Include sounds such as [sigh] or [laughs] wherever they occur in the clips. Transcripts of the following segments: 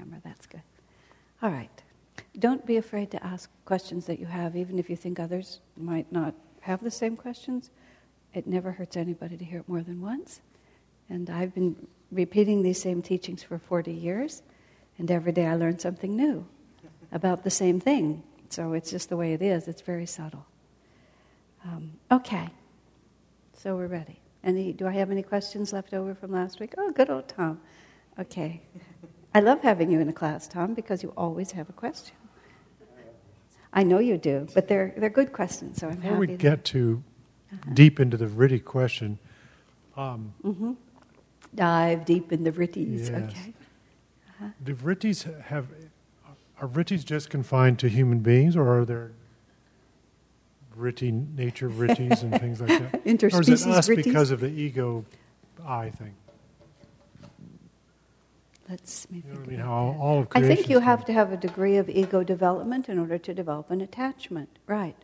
camera. That's good. All right. Don't be afraid to ask questions that you have, even if you think others might not have the same questions. It never hurts anybody to hear it more than once. And I've been repeating these same teachings for 40 years, and every day I learn something new about the same thing. So it's just the way it is, it's very subtle. Um, okay, so we're ready. Any, do I have any questions left over from last week? Oh, good old Tom. Okay. I love having you in a class, Tom, because you always have a question. I know you do, but they're, they're good questions, so I'm Before happy. we that- get to deep into the Vritti question, um, Mhm. Dive deep in the Vrittis, Yes. okay? do Vrittis have, are Vrittis just confined to human beings, or are there Vritti, nature Vrittis and things like that? [laughs] Or is it Interspecies us Vrittis? because of the ego I thing? Let's maybe You know I think mean? about How all, that. all of I think you have to have a degree of ego development in order to develop an attachment, right?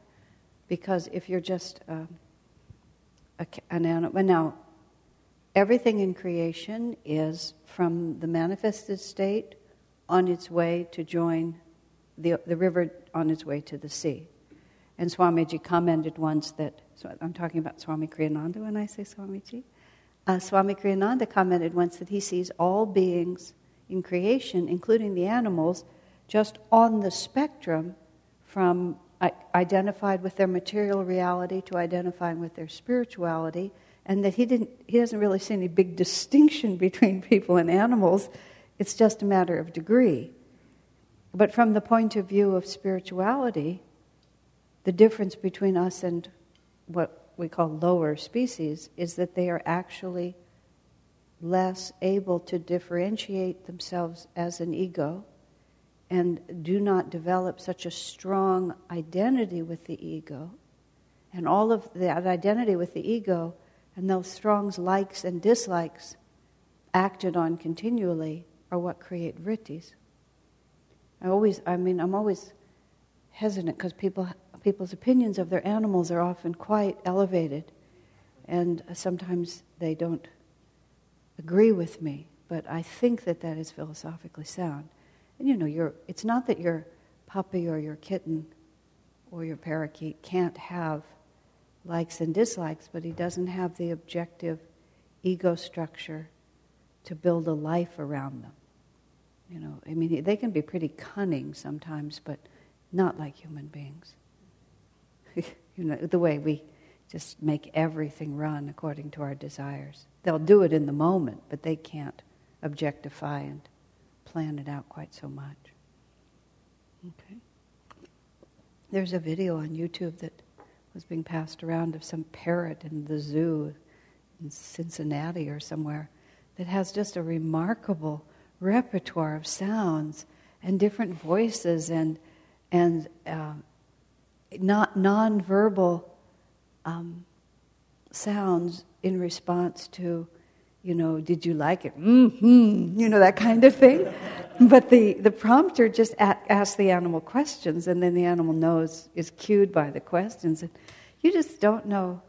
Because if you're just um, a, an animal, now everything in creation is from the manifested state on its way to join the, the river on its way to the sea. And Swamiji commented once that, so I'm talking about Swami Kriyananda when I say Swamiji. Uh, Swami Kriyananda commented once that he sees all beings in creation, including the animals, just on the spectrum from identified with their material reality to identifying with their spirituality, and that he, didn't, he doesn't really see any big distinction [laughs] between people and animals. It's just a matter of degree. But from the point of view of spirituality, the difference between us and what we call lower species is that they are actually less able to differentiate themselves as an ego and do not develop such a strong identity with the ego. And all of that identity with the ego and those strong likes and dislikes acted on continually are what create vrittis. I always, I mean, I'm always hesitant because people, people's opinions of their animals are often quite elevated, and sometimes they don't agree with me. But I think that that is philosophically sound. And you know, you're, it's not that your puppy or your kitten or your parakeet can't have likes and dislikes, but he doesn't have the objective ego structure to build a life around them. You know, I mean, they can be pretty cunning sometimes, but not like human beings. [laughs] you know, the way we just make everything run according to our desires. They'll do it in the moment, but they can't objectify and plan it out quite so much. Okay. There's a video on YouTube that was being passed around of some parrot in the zoo in Cincinnati or somewhere that has just a remarkable repertoire of sounds and different voices and and uh, not nonverbal um, sounds in response to, you know, did you like it? Mm-hmm, you know, that kind of thing. [laughs] but the, the prompter just a- asks the animal questions, and then the animal knows, is cued by the questions. And you just don't know.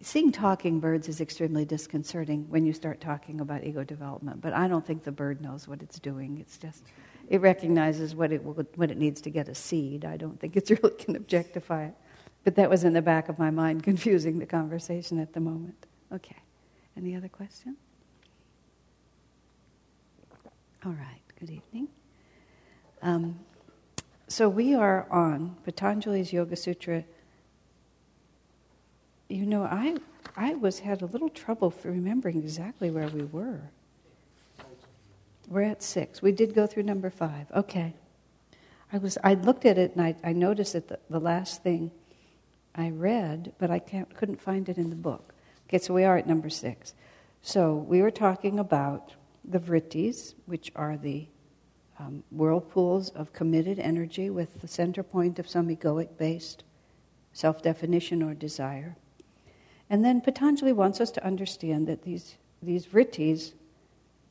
Seeing talking birds is extremely disconcerting when you start talking about ego development, but I don't think the bird knows what it's doing. It's just, it recognizes what it, what it needs to get a seed. I don't think it's [laughs] really can objectify it. But that was in the back of my mind, [laughs] confusing the conversation at the moment. Okay. Any other question? All right. Good evening. Um, so we are on Patanjali's Yoga Sutra. You know, I I was had a little trouble for remembering exactly where we were. We're at six. We did go through number five. Okay. I was I looked at it and I, I noticed that the, the last thing I read, but I can't, couldn't find it in the book. Okay, so we are at number six. So we were talking about the vrittis, which are the um, whirlpools of committed energy with the center point of some egoic based self definition or desire. And then Patanjali wants us to understand that these, these vrittis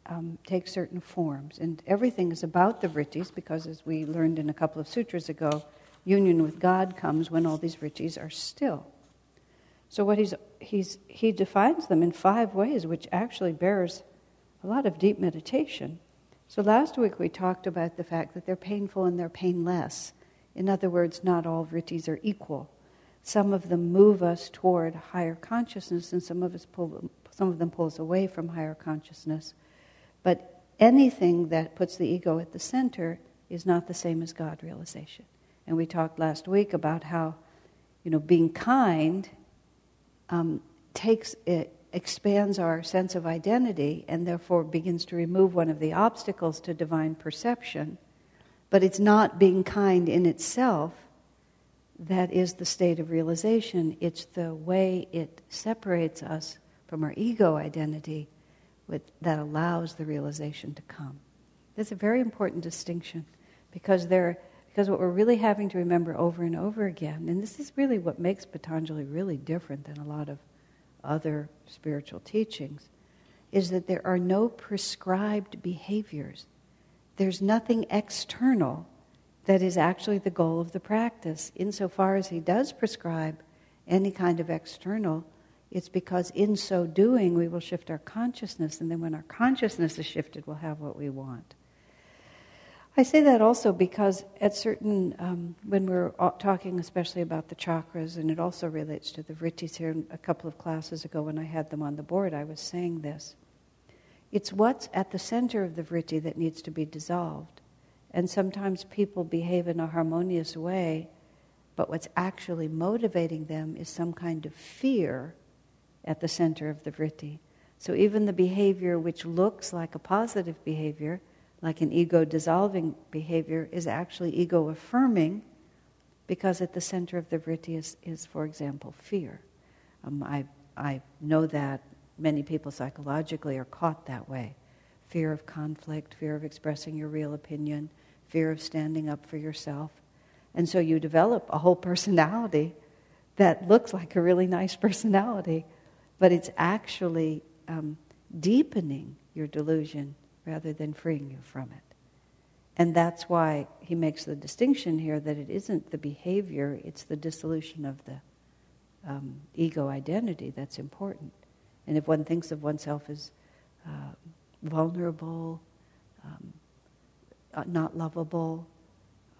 um, take certain forms. And everything is about the vrittis because, as we learned in a couple of sutras ago, union with God comes when all these vrittis are still. So what he's, he's, he defines them in five ways, which actually bears a lot of deep meditation. So last week we talked about the fact that they're painful and they're painless. In other words, not all vrittis are equal. Some of them move us toward higher consciousness, and some of us pull, some of them pull us away from higher consciousness. But anything that puts the ego at the center is not the same as God realization. And we talked last week about how, you know, being kind um, takes it expands our sense of identity and therefore begins to remove one of the obstacles to divine perception. But it's not being kind in itself that is the state of realization. It's the way it separates us from our ego identity with, that allows the realization to come. That's a very important distinction because, there, because what we're really having to remember over and over again, and this is really what makes Patanjali really different than a lot of other spiritual teachings, is that there are no prescribed behaviors. There's nothing external that is actually the goal of the practice. Insofar as he does prescribe any kind of external, it's because in so doing we will shift our consciousness, and then when our consciousness is shifted, we'll have what we want. I say that also because at certain, um, when we're talking especially about the chakras, and it also relates to the vrittis here a couple of classes ago when I had them on the board, I was saying this. It's what's at the center of the vritti that needs to be dissolved. And sometimes people behave in a harmonious way, but what's actually motivating them is some kind of fear at the center of the vritti. So even the behavior which looks like a positive behavior, like an ego dissolving behavior, is actually ego affirming because at the center of the vritti is, is for example, fear. Um, I, I know that many people psychologically are caught that way fear of conflict, fear of expressing your real opinion, fear of standing up for yourself. And so you develop a whole [laughs] personality that looks like a really nice personality, but it's actually um, deepening your delusion rather than freeing you from it. And that's why he makes the distinction here that it isn't the behavior, it's the dissolution of the um, ego identity that's important. And if one thinks of oneself as uh, vulnerable, um, uh, not lovable,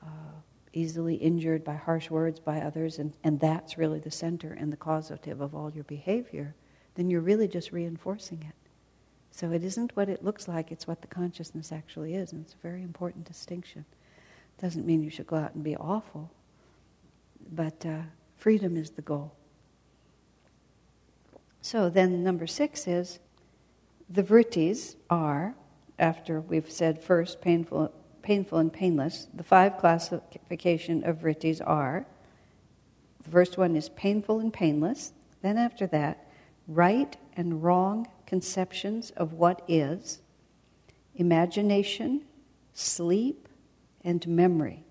uh, easily injured by harsh words by others, and, and that's really the center and the causative of all your behavior, then you're really just reinforcing it. So it isn't what it looks like, it's what the consciousness actually is, and it's a very important distinction. Doesn't mean you should go out and be awful, but uh, freedom is the goal. So then, number six is the vrittis are, after we've said first painful, painful and painless, the five classification of vrittis are the first one is painful and painless. Then, after that, right and wrong conceptions of what is, imagination, sleep, and memory.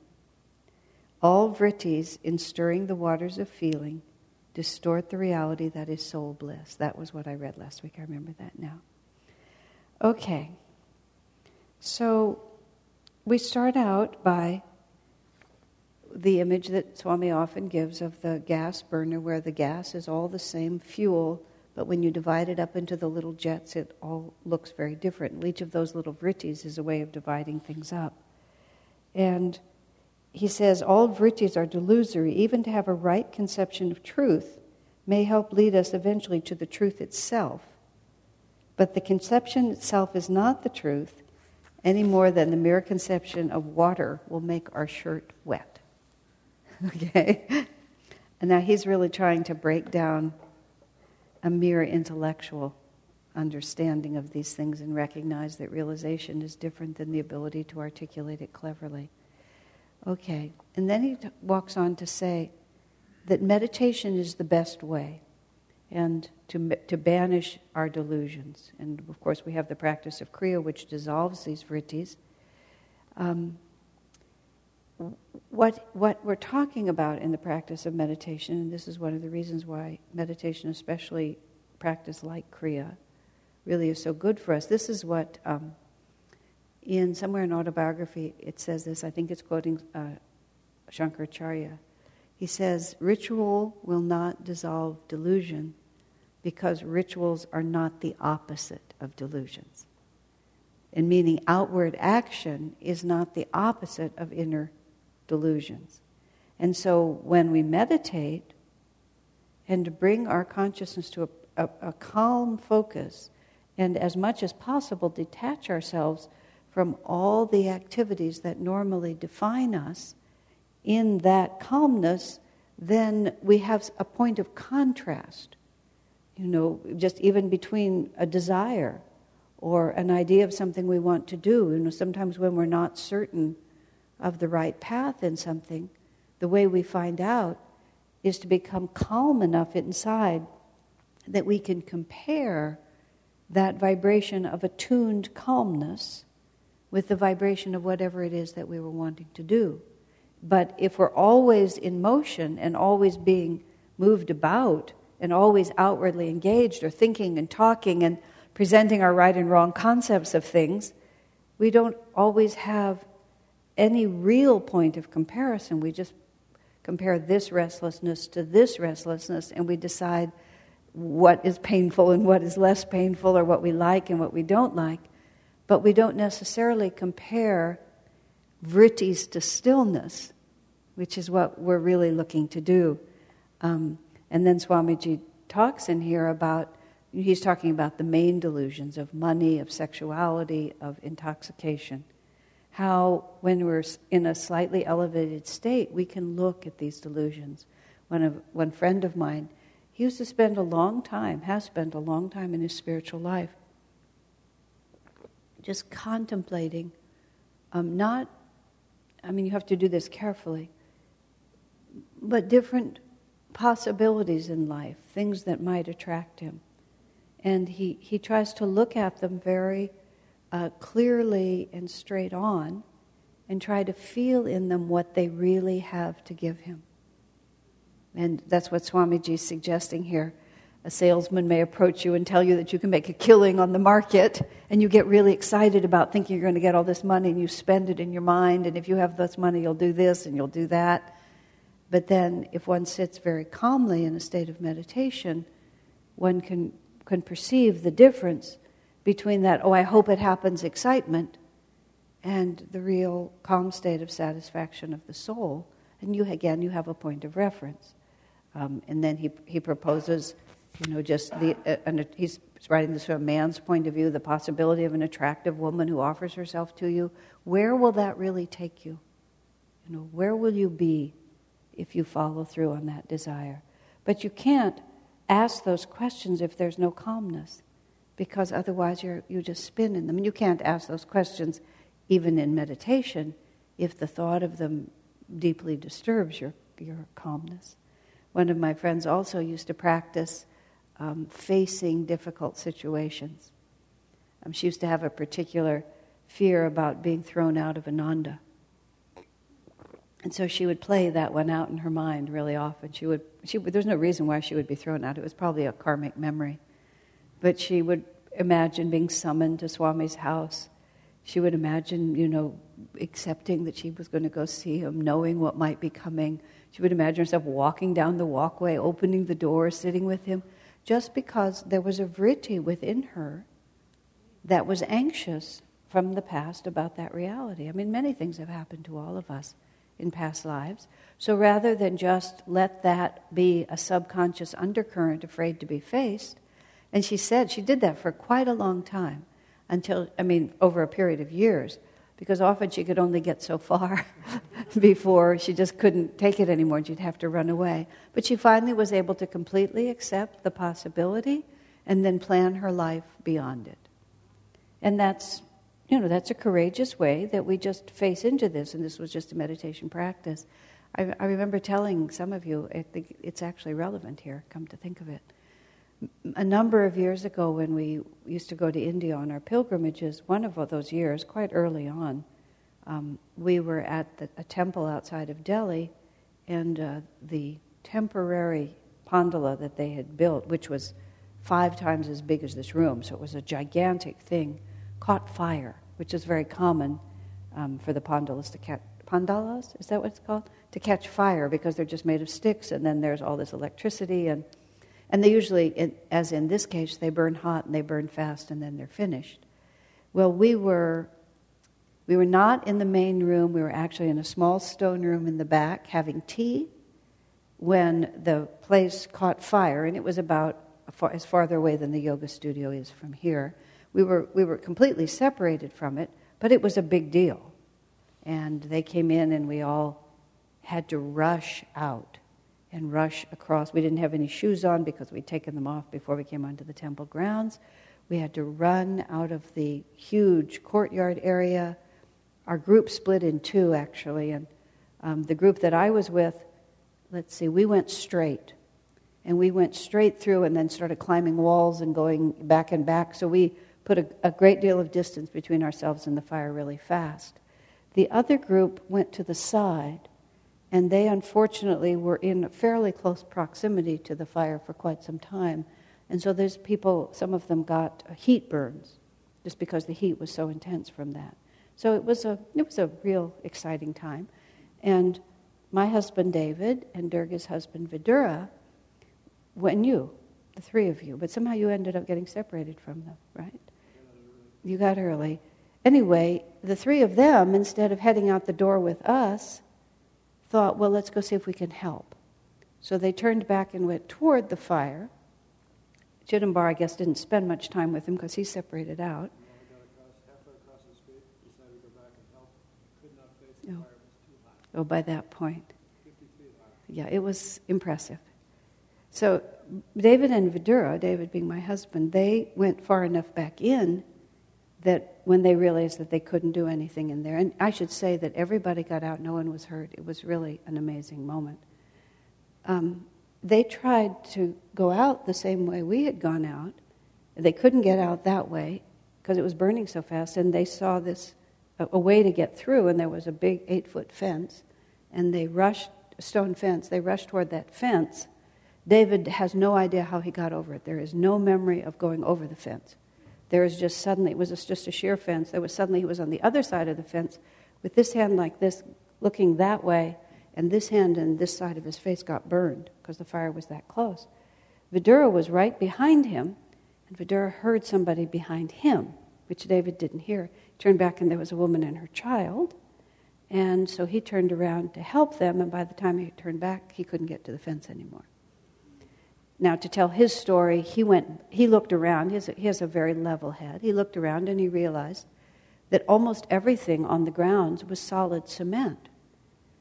All vrittis in stirring the waters of feeling distort the reality that is soul bliss. That was what I read last week. I remember that now. Okay. So we start out by the image that Swami often gives of the gas burner, where the gas is all the same fuel but when you divide it up into the little jets, it all looks very different. Each of those little vrittis is a way of dividing things up. And he says, all vrittis are delusory. Even to have a right conception of truth may help lead us eventually to the truth itself. But the conception itself is not the truth any more than the mere conception of water will make our shirt wet. [laughs] okay? And now he's really trying to break down a mere intellectual understanding of these things and recognize that realization is different than the ability to articulate it cleverly. Okay, and then he t- walks on to say that meditation is the best way and to, to banish our delusions. And of course, we have the practice of Kriya, which dissolves these vrittis. Um, what, what we're talking about in the practice of meditation, and this is one of the reasons why meditation, especially practice like Kriya, really is so good for us. This is what, um, in somewhere in autobiography, it says this. I think it's quoting uh, Shankaracharya. He says, Ritual will not dissolve delusion because rituals are not the opposite of delusions. And meaning outward action is not the opposite of inner delusions. And so when we meditate and bring our consciousness to a, a, a calm focus and as much as possible detach ourselves from all the activities that normally define us, in that calmness, then we have a point of contrast. You know, just even between a desire or an idea of something we want to do. You know, sometimes when we're not certain of the right path in something, the way we find out is to become calm enough inside that we can compare that vibration of attuned calmness with the vibration of whatever it is that we were wanting to do. But if we're always in motion and always being moved about and always outwardly engaged or thinking and talking and presenting our right and wrong concepts of things, we don't always have any real point of comparison. We just compare this restlessness to this restlessness and we decide what is painful and what is less painful or what we like and what we don't like. But we don't necessarily compare vrittis to stillness, which is what we're really looking to do. Um, and then Swamiji talks in here about, he's talking about the main delusions of money, of sexuality, of intoxication. How, when we're in a slightly elevated state, we can look at these delusions. One, of, one friend of mine, he used to spend a long time, has spent a long time in his spiritual life, just contemplating, um, not I mean, you have to do this carefully. But different possibilities in life, things that might attract him. And he, he tries to look at them very uh, clearly and straight on and try to feel in them what they really have to give him. And that's what Swamiji is suggesting here. A salesman may approach you and tell you that you can make a killing on the market, and you get really excited about thinking you're going to get all this money, and you spend it in your mind, and if you have this money, you'll do this and you'll do that. But then, if one sits very calmly in a state of meditation, one can, can perceive the difference between that, oh, I hope it happens excitement, and the real calm state of satisfaction of the soul. And you, again, you have a point of reference. Um, and then he, he proposes you know, just the, uh, and he's writing this from a man's point of view, the possibility of an attractive woman who offers herself to you. Where will that really take you? You know, where will you be if you follow through on that desire? But you can't ask those questions if there's no calmness, because otherwise you you just spin in them. And you can't ask those questions even in meditation if the thought of them deeply disturbs your, your calmness. One of my friends also used to practice um, facing difficult situations. Um, she used to have a particular fear about being thrown out of Ananda. And so she would play that one out in her mind really often. She would, she, there's no reason why she would be thrown out. It was probably a karmic memory. But she would imagine being summoned to Swami's house. She would imagine, you know, accepting that she was going to go see him, knowing what might be coming. She would imagine herself walking down the walkway, opening the door, sitting with him just because there was a vritti within her that was anxious from the past about that reality. I mean, many things have happened to all of us in past lives. So rather than just let that be a subconscious undercurrent afraid to be faced, and she said she did that for quite a long time until, I mean, over a period of years because often she could only get so far [laughs] before she just couldn't take it anymore and she'd have to run away. But she finally was able to completely accept the possibility and then plan her life beyond it. And that's, you know, that's a courageous way that we just face into this, and this was just a meditation practice. I, I remember telling some of you, I think it's actually relevant here, come to think of it a number of years ago when we used to go to India on our pilgrimages, one of those years, quite early on, um, we were at the, a temple outside of Delhi, and uh, the temporary pandala that they had built, which was five times as big as this room, so it was a gigantic thing, caught fire, which is very common um, for the pandalas to catch. Pandalas, is that what it's called? To catch fire because they're just made of sticks, and then there's all this electricity and and they usually, as in this case, they burn hot and they burn fast and then they're finished. Well, we were we were not in the main room. We were actually in a small stone room in the back having tea when the place caught fire, and it was about as farther away than the yoga studio is from here. We were, we were completely separated from it, but it was a big deal. And they came in, and we all had to rush out and rush across. We didn't have any shoes on because we'd taken them off before we came onto the temple grounds. We had to run out of the huge courtyard area. Our group split in two, actually, and um, the group that I was with, let's see, we went straight. And we went straight through and then started climbing walls and going back and back. So we put a, a great deal of distance between ourselves and the fire really fast. The other group went to the side, and they unfortunately were in fairly close proximity to the fire for quite some time. And so there's people, some of them got heat burns just because the heat was so intense from that. So it was a, it was a real exciting time. And my husband David and Durga's husband Vidura, when you, the three of you, but somehow you ended up getting separated from them, right? You got early. Anyway, the three of them, instead of heading out the door with us, thought, well, let's go see if we can help. So they turned back and went toward the fire. Chidambar, I guess, didn't spend much time with him because he separated out. Oh. oh, by that point. Yeah, it was impressive. So David and Vidura, David being my husband, they went far enough back in that when they realized that they couldn't do anything in there, and I should say that everybody got out, no one was hurt. It was really an amazing moment. Um, they tried to go out the same way we had gone out. They couldn't get out that way because it was burning so fast, and they saw this a, a way to get through, and there was a big eight foot fence, and they rushed stone fence. They rushed toward that fence. David has no idea how he got over it. There is no memory of going over the fence. There is just suddenly, it was just a sheer fence. There was suddenly, he was on the other side of the fence with this hand like this, looking that way, and this hand and this side of his face got burned because the fire was that close. Vidura was right behind him, and Vidura heard somebody behind him, which David didn't hear. He turned back, and there was a woman and her child. And so he turned around to help them, and by the time he turned back, he couldn't get to the fence anymore. Now, to tell his story, he went, he looked around. He has, a, he has a very level head. He looked around and he realized that almost everything on the grounds was solid cement.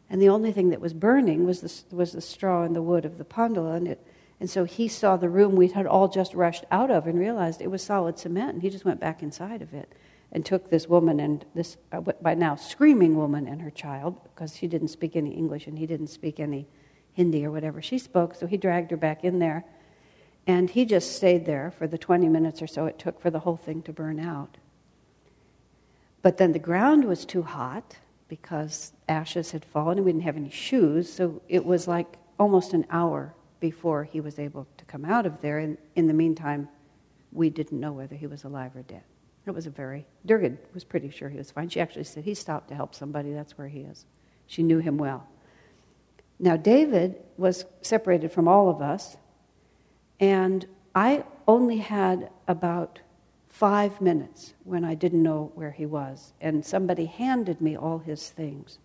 And the only thing that was burning was the, was the straw and the wood of the pandala. And, it, and so he saw the room we had all just rushed out of and realized it was solid cement. And he just went back inside of it and took this woman and this, uh, by now, screaming woman and her child, because she didn't speak any English and he didn't speak any Hindi or whatever she spoke. So he dragged her back in there. And he just stayed there for the 20 minutes or so it took for the whole thing to burn out. But then the ground was too hot because ashes had fallen and we didn't have any shoes. So it was like almost an hour before he was able to come out of there. And in the meantime, we didn't know whether he was alive or dead. It was a very, Durga was pretty sure he was fine. She actually said he stopped to help somebody, that's where he is. She knew him well. Now, David was separated from all of us, and I only had about five minutes when I didn't know where he was. And somebody handed me all his things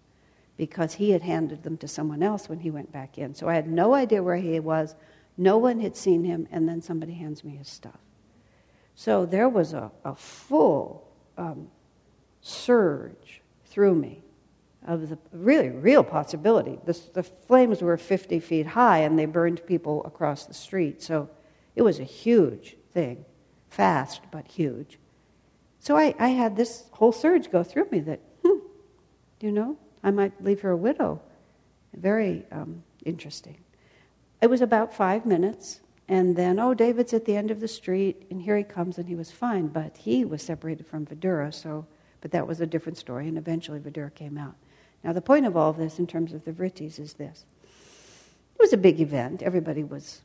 because he had handed them to someone else when he went back in. So I had no idea where he was. No one had seen him, and then somebody hands me his stuff. So there was a, a full um, surge through me of the really real possibility. The, the flames were 50 feet high, and they burned people across the street. So it was a huge thing fast but huge. So I, I had this whole surge go through me that, hmm, you know, I might leave her a widow. Very um, interesting. It was about five minutes, and then, oh, David's at the end of the street, and here he comes, and he was fine, but he was separated from Vidura, so, but that was a different story, and eventually Vidura came out. Now, the point of all of this in terms of the Vrittis is this it was a big event. Everybody was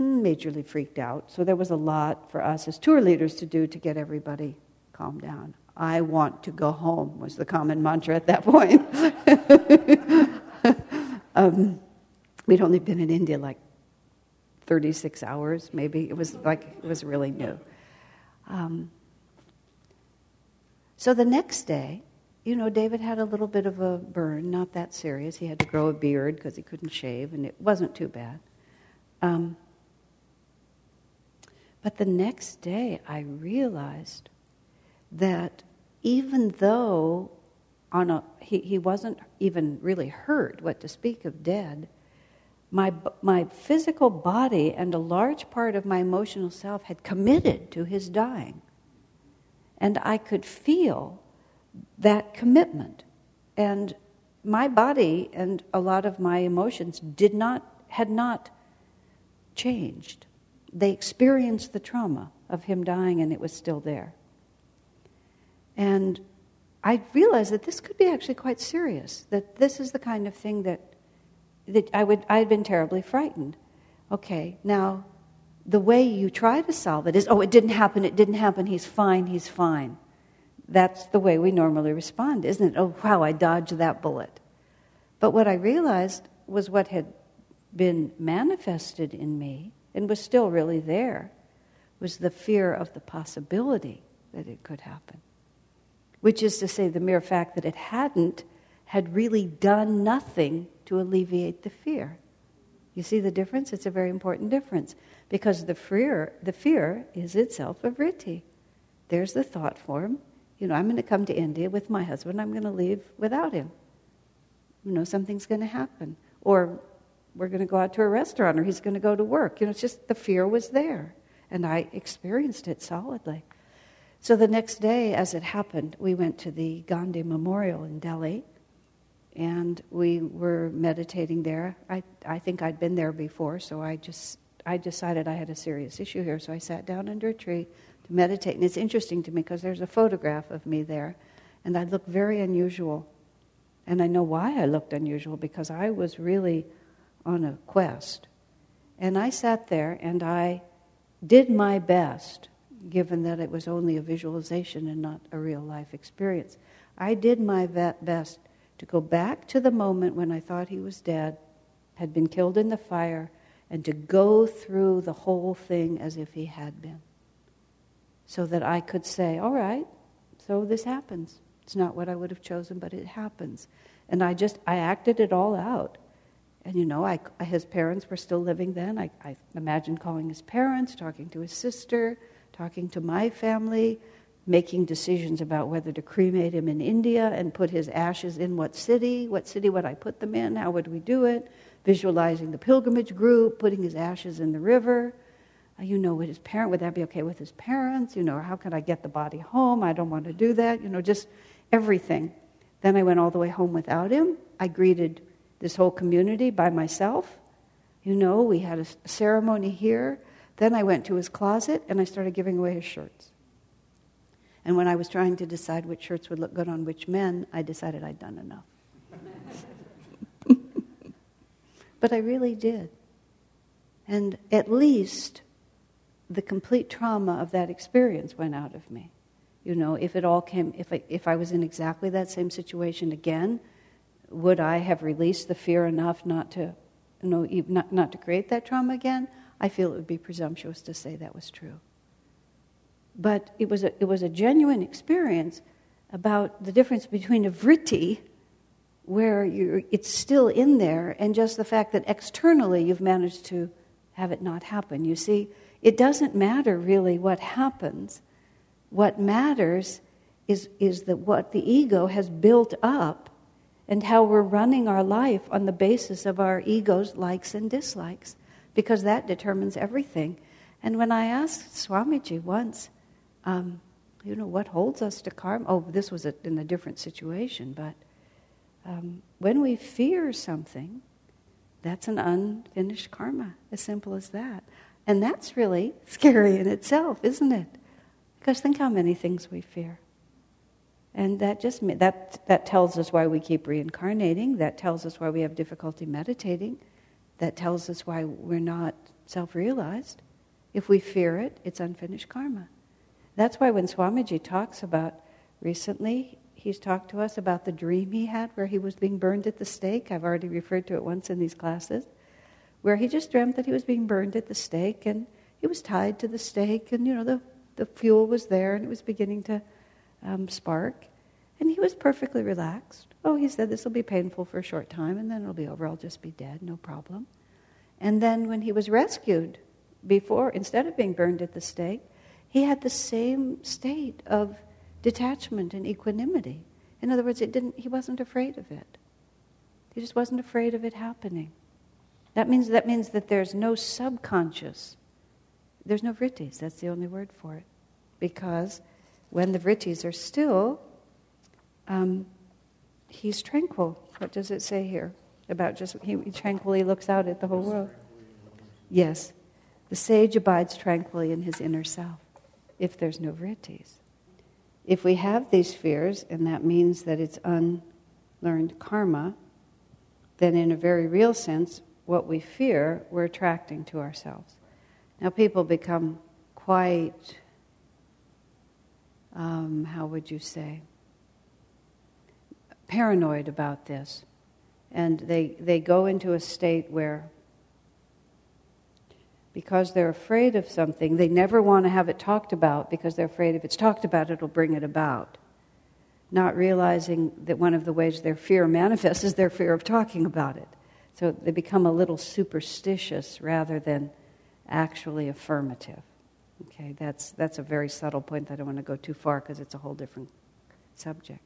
majorly freaked out. So there was a lot for us as tour leaders to do to get everybody calmed down. I want to go home was the common mantra at that point. [laughs] um, we'd only been in India like 36 hours, maybe. It was like, it was really new. Um, So the next day, you know, David had a little bit of a burn, not that serious. He had to grow a beard because he couldn't shave, and it wasn't too bad. Um, but the next day, I realized that even though on a, he, he wasn't even really hurt, what to speak of dead, my, my physical body and a large part of my emotional self had committed to his dying. And I could feel that commitment. And my body and a lot of my emotions did not, had not changed. They experienced the trauma of him dying and it was still there. And I realized that this could be actually quite serious, that this is the kind of thing that, that I, would, I had been terribly frightened. Okay, now the way you try to solve it is oh, it didn't happen, it didn't happen, he's fine, he's fine. That's the way we normally respond, isn't it? Oh, wow, I dodged that bullet. But what I realized was what had been manifested in me and was still really there was the fear of the possibility that it could happen. Which is to say, the mere fact that it hadn't had really done nothing to alleviate the fear. You see the difference? It's a very important difference because the fear, the fear is itself a vritti. There's the thought form, you know, I'm going to come to India with my husband, I'm going to leave without him. You know, something's going to happen. Or we're going to go out to a restaurant, or he's going to go to work. You know, it's just the fear was there. And I experienced it solidly. So the next day, as it happened, we went to the Gandhi Memorial in Delhi, and we were meditating there. I, I think I'd been there before, so I just I decided I had a serious issue here. So I sat down under a tree, meditate. And it's interesting to me because there's a photograph of me there, and I look very unusual. And I know why I looked unusual because I was really on a quest. And I sat there and I did my best, given that it was only a visualization and not a real life experience. I did my best to go back to the moment when I thought he was dead, had been killed in the fire, and to go through the whole thing as if he had been so that I could say, all right, so this happens. It's not what I would have chosen, but it happens. And I just, I acted it all out. And you know, I, his parents were still living then. I, I imagined calling his parents, talking to his sister, talking to my family, making decisions about whether to cremate him in India and put his ashes in what city, what city would I put them in, how would we do it, visualizing the pilgrimage group, putting his ashes in the river, you know, with his parent, would that be okay with his parents? You know, how could I get the body home? I don't want to do that. You know, just everything. Then I went all the way home without him. I greeted this whole community by myself. You know, we had a ceremony here. Then I went to his closet and I started giving away his shirts. And when I was trying to decide which shirts would look good on which men, I decided I'd done enough. [laughs] but I really did. And at least the complete trauma of that experience went out of me. You know, if it all came, if I, if I was in exactly that same situation again, would I have released the fear enough not to, you know, not, not to create that trauma again? I feel it would be presumptuous to say that was true. But it was a, it was a genuine experience about the difference between a vritti, where it's still in there, and just the fact that externally you've managed to have it not happen. You see, it doesn't matter really what happens. What matters is, is that what the ego has built up and how we're running our life on the basis of our ego's likes and dislikes, because that determines everything. And when I asked Swamiji once, um, you know, what holds us to karma? Oh, this was a, in a different situation, but um, when we fear something, that's an unfinished karma, as simple as that. And that's really scary in itself, isn't it? Because think how many things we fear. And that just that that tells us why we keep reincarnating. That tells us why we have difficulty meditating. That tells us why we're not self-realized. If we fear it, it's unfinished karma. That's why when Swamiji talks about recently, he's talked to us about the dream he had where he was being burned at the stake. I've already referred to it once in these classes where he just dreamt that he was being burned at the stake and he was tied to the stake and, you know, the, the fuel was there and it was beginning to um, spark. And he was perfectly relaxed. Oh, he said, this will be painful for a short time and then it'll be over. I'll just be dead, no problem. And then when he was rescued, before, instead of being burned at the stake, he had the same state of detachment and equanimity. In other words, it didn't, he wasn't afraid of it. He just wasn't afraid of it happening. That means, that means that there's no subconscious, there's no vrittis, that's the only word for it. Because when the vrittis are still, um, he's tranquil. What does it say here? About just, he tranquilly looks out at the whole world. Yes. The sage abides tranquilly in his inner self if there's no vrittis. If we have these fears, and that means that it's unlearned karma, then in a very real sense, what we fear, we're attracting to ourselves. Now, people become quite, um, how would you say, paranoid about this. And they, they go into a state where because they're afraid of something, they never want to have it talked about because they're afraid if it's talked about, it'll bring it about. Not realizing that one of the ways their fear manifests is their fear of talking about it. So they become a little superstitious rather than actually affirmative. Okay, that's, that's a very subtle point that I don't want to go too far because it's a whole different subject.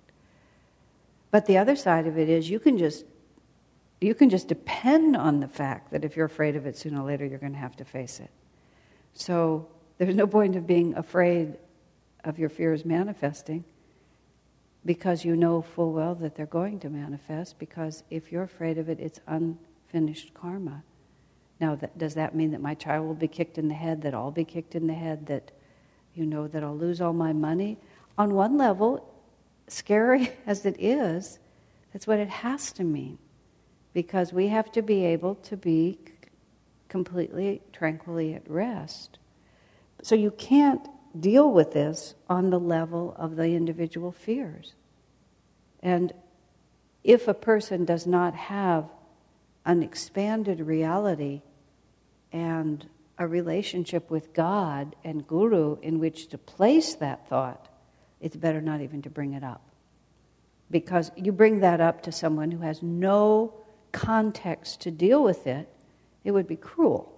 But the other side of it is you can just you can just depend on the fact that if you're afraid of it, sooner or later you're going to have to face it. So there's no point of being afraid of your fears manifesting because you know full well that they're going to manifest because if you're afraid of it, it's unfinished karma. Now, that, does that mean that my child will be kicked in the head, that I'll be kicked in the head, that, you know, that I'll lose all my money? On one level, scary [laughs] as it is, that's what it has to mean because we have to be able to be completely tranquilly at rest. So you can't deal with this on the level of the individual fears. And if a person does not have an expanded reality and a relationship with God and Guru in which to place that thought, it's better not even to bring it up. Because you bring that up to someone who has no context to deal with it, it would be cruel.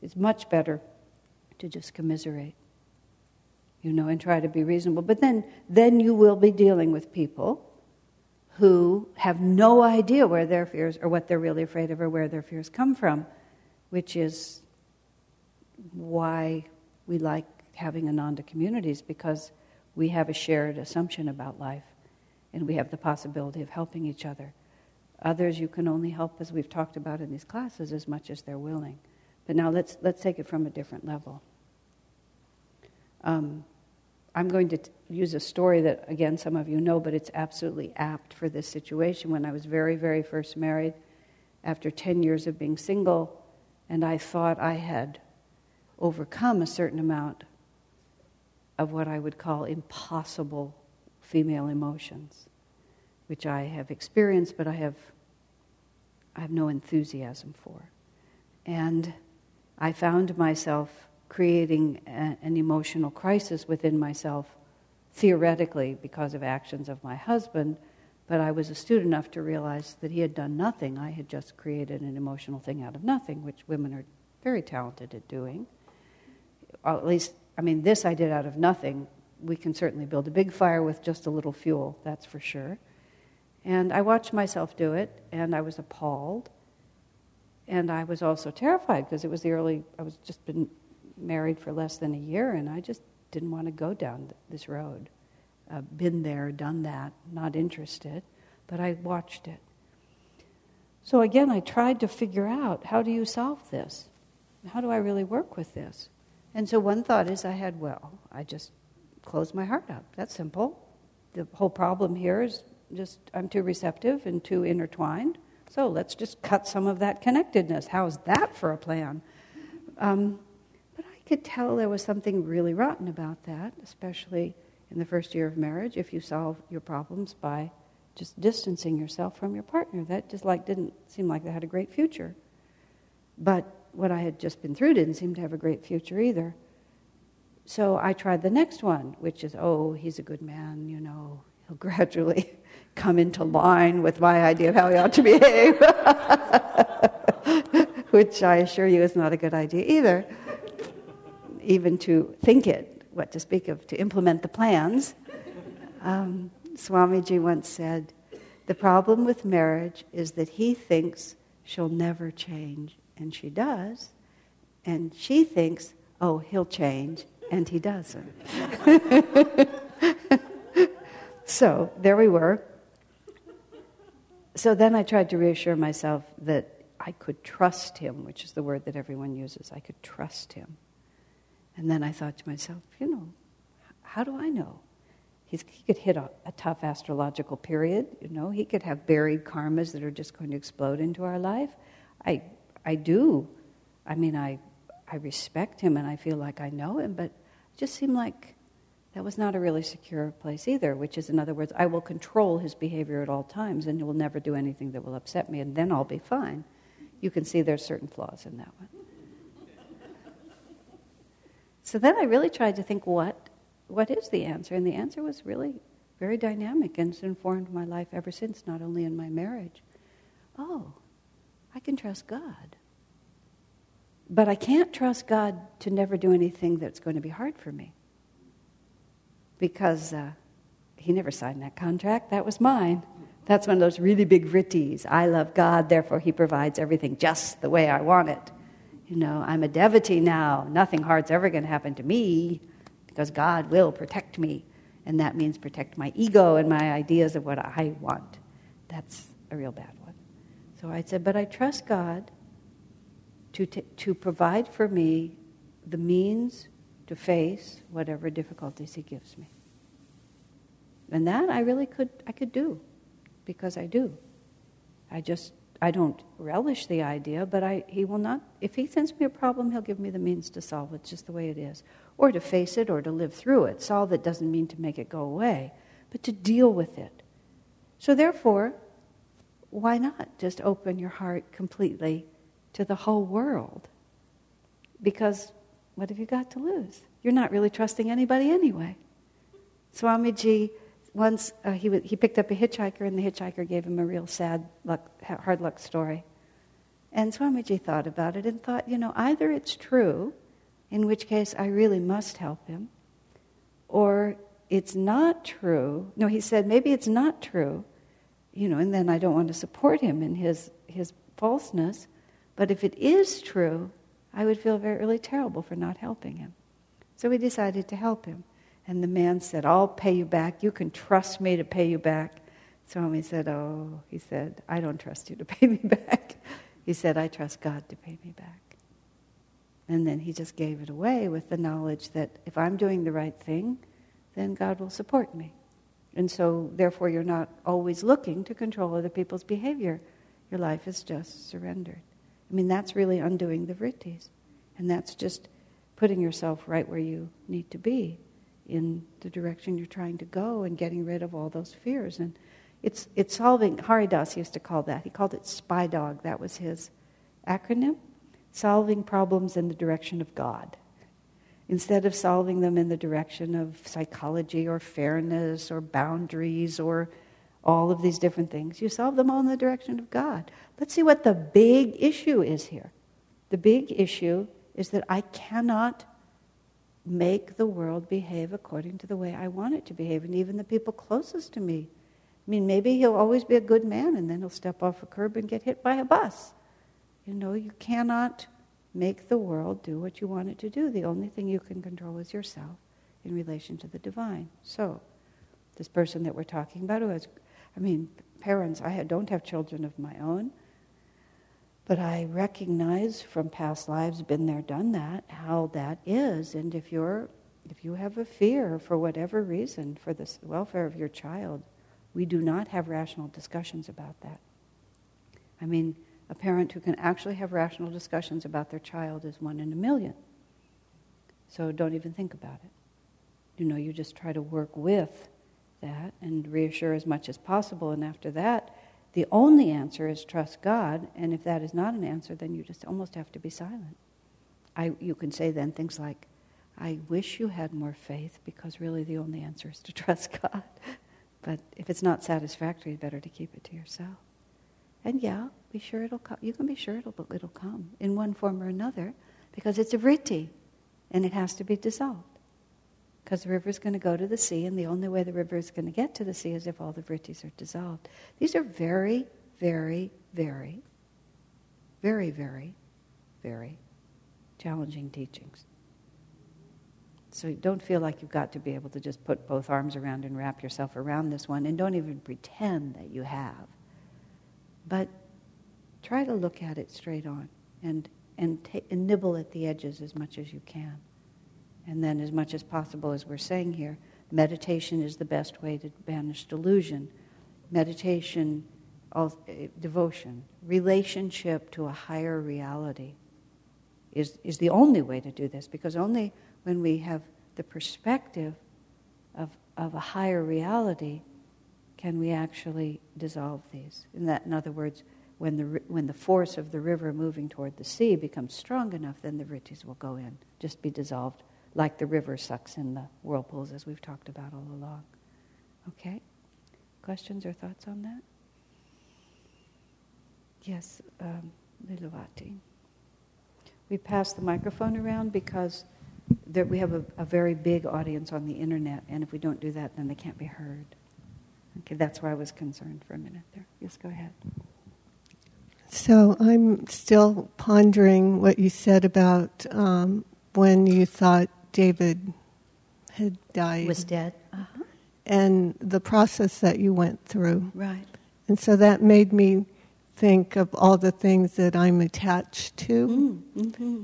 It's much better to just commiserate, you know, and try to be reasonable. But then, then you will be dealing with people who have no idea where their fears or what they're really afraid of or where their fears come from, which is why we like having Ananda communities because we have a shared assumption about life and we have the possibility of helping each other. Others you can only help, as we've talked about in these classes, as much as they're willing. But now let's, let's take it from a different level. Um, I'm going to t- use a story that, again, some of you know, but it's absolutely apt for this situation. When I was very, very first married, after 10 years of being single, and I thought I had overcome a certain amount of what I would call impossible female emotions, which I have experienced, but I have I have no enthusiasm for. And I found myself creating a, an emotional crisis within myself, theoretically because of actions of my husband, but I was astute enough to realize that he had done nothing. I had just created an emotional thing out of nothing, which women are very talented at doing. At least, I mean, this I did out of nothing. We can certainly build a big fire with just a little fuel, that's for sure. And I watched myself do it, and I was appalled. And I was also terrified because it was the early, I was just been married for less than a year, and I just didn't want to go down this road. Uh, been there, done that, not interested, but I watched it. So again, I tried to figure out how do you solve this? How do I really work with this? And so one thought is I had, well, I just close my heart up. That's simple. The whole problem here is just I'm too receptive and too intertwined. So let's just cut some of that connectedness. How's that for a plan? Um, could tell there was something really rotten about that, especially in the first year of marriage. If you solve your problems by just distancing yourself from your partner, that just like didn't seem like they had a great future. But what I had just been through didn't seem to have a great future either. so I tried the next one, which is, oh, he's a good man, you know, he'll [laughs] gradually come into line with my idea of how he ought to behave, [laughs] which I assure you is not a good idea either, even to think it, what to speak of, to implement the plans. Um, Swamiji once said, The problem with marriage is that he thinks she'll never change, and she does, and she thinks, oh, he'll change, and he doesn't. [laughs] so there we were. So then I tried to reassure myself that I could trust him, which is the word that everyone uses. I could trust him. And then I thought to myself, you know, how do I know? He's, he could hit a, a, tough astrological period, you know. He could have buried karmas that are just going to explode into our life. I, I do. I mean, I, I respect him and I feel like I know him, but it just seemed like that was not a really secure place either, which is, in other words, I will control his behavior at all times and he will never do anything that will upset me, and then I'll be fine. You can see there's certain flaws in that one. So then I really tried to think what what is the answer? And the answer was really very dynamic and it's informed my life ever since, not only in my marriage. Oh, I can trust God. But I can't trust God to never do anything that's going to be hard for me. Because uh, He never signed that contract, that was mine. That's one of those really big vrittis. I love God, therefore He provides everything just the way I want it. You know, I'm a devotee now. Nothing hard's ever going to happen to me because God will protect me. And that means protect my ego and my ideas of what I want. That's a real bad one. So I said, but I trust God to, t- to provide for me the means to face whatever difficulties He gives me. And that I really could, I could do because I do. I just, I don't relish the idea, but I, He will not, if He sends me a problem, He'll give me the means to solve it, just the way it is or to face it or to live through it. Solve it doesn't mean to make it go away, but to deal with it. So, therefore, why not just open your heart completely to the whole world? Because what have you got to lose? You're not really trusting anybody anyway. Swamiji once uh, he, w- he picked up a hitchhiker, and the hitchhiker gave him a real sad luck, hard luck story. And Swamiji thought about it and thought, you know, either it's true in which case I really must help him. Or it's not true. No, he said, maybe it's not true, you know, and then I don't want to support him in his, his falseness. But if it is true, I would feel very really terrible for not helping him. So we decided to help him. And the man said, I'll pay you back. You can trust me to pay you back. Swami said, Oh, he said, I don't trust you to [laughs] pay me back. He said, I trust God to pay me back. And then he just gave it away with the knowledge that if I'm doing the right thing, then God will support me. And so, therefore, you're not always looking to control other people's behavior. Your life is just surrendered. I mean, that's really undoing the vrittis. And that's just putting yourself right where you need to be in the direction you're trying to go and getting rid of all those fears. And it's, it's solving, Haridas used to call that. He called it Spy Dog. That was his acronym solving problems in the direction of God instead of solving them in the direction of psychology or fairness or boundaries or all of these different things. You solve them all in the direction of God. Let's see what the big issue is here. The big issue is that I cannot make the world behave according to the way I want it to behave, and even the people closest to me. I mean, maybe he'll always be a good man, and then he'll step off a curb and get hit by a bus. You know, you cannot make the world do what you want it to do. The only thing you can control is yourself in relation to the divine. So, this person that we're talking about who has, I mean, parents, I don't have children of my own, but I recognize from past lives, been there, done that, how that is. And if you're, if you have a fear for whatever reason for the welfare of your child, we do not have rational discussions about that. I mean, a parent who can actually have rational discussions about their child is one in a million. So don't even think about it. You know, you just try to work with that and reassure as much as possible. And after that, the only answer is trust God. And if that is not an answer, then you just almost have to be silent. I, you can say then things like, I wish you had more faith because really the only answer is to [laughs] trust God. But if it's not satisfactory, better to keep it to yourself. And yeah, be sure it'll come. You can be sure it'll, it'll come in one form or another because it's a vritti and it has to be dissolved. Because the river is going to go to the sea, and the only way the river is going to get to the sea is if all the vrittis are dissolved. These are very, very, very, very, very, very challenging teachings. So don't feel like you've got to be able to just put both arms around and wrap yourself around this one, and don't even pretend that you have. But try to look at it straight on and, and, and nibble at the edges as much as you can. And then, as much as possible, as we're saying here, meditation is the best way to banish delusion. Meditation, uh, devotion, relationship to a higher reality is, is the only way to do this because only when we have the perspective of, of a higher reality can we actually dissolve these. In, that, in other words, when the, when the force of the river moving toward the sea becomes strong enough, then the vrittis will go in, just be dissolved, like the river sucks in the whirlpools, as we've talked about all along. Okay? Questions or thoughts on that? Yes, um, Lilavati. We pass the microphone around because there, we have a, a very big audience on the internet, and if we don't do that, then they can't be heard. Okay, that's why I was concerned for a minute there. Yes, go ahead. So I'm still pondering what you said about um, when you thought David had died. Was dead. Uh-huh. And the process that you went through. Right. And so that made me think of all the things that I'm attached to. Mm, mm-hmm.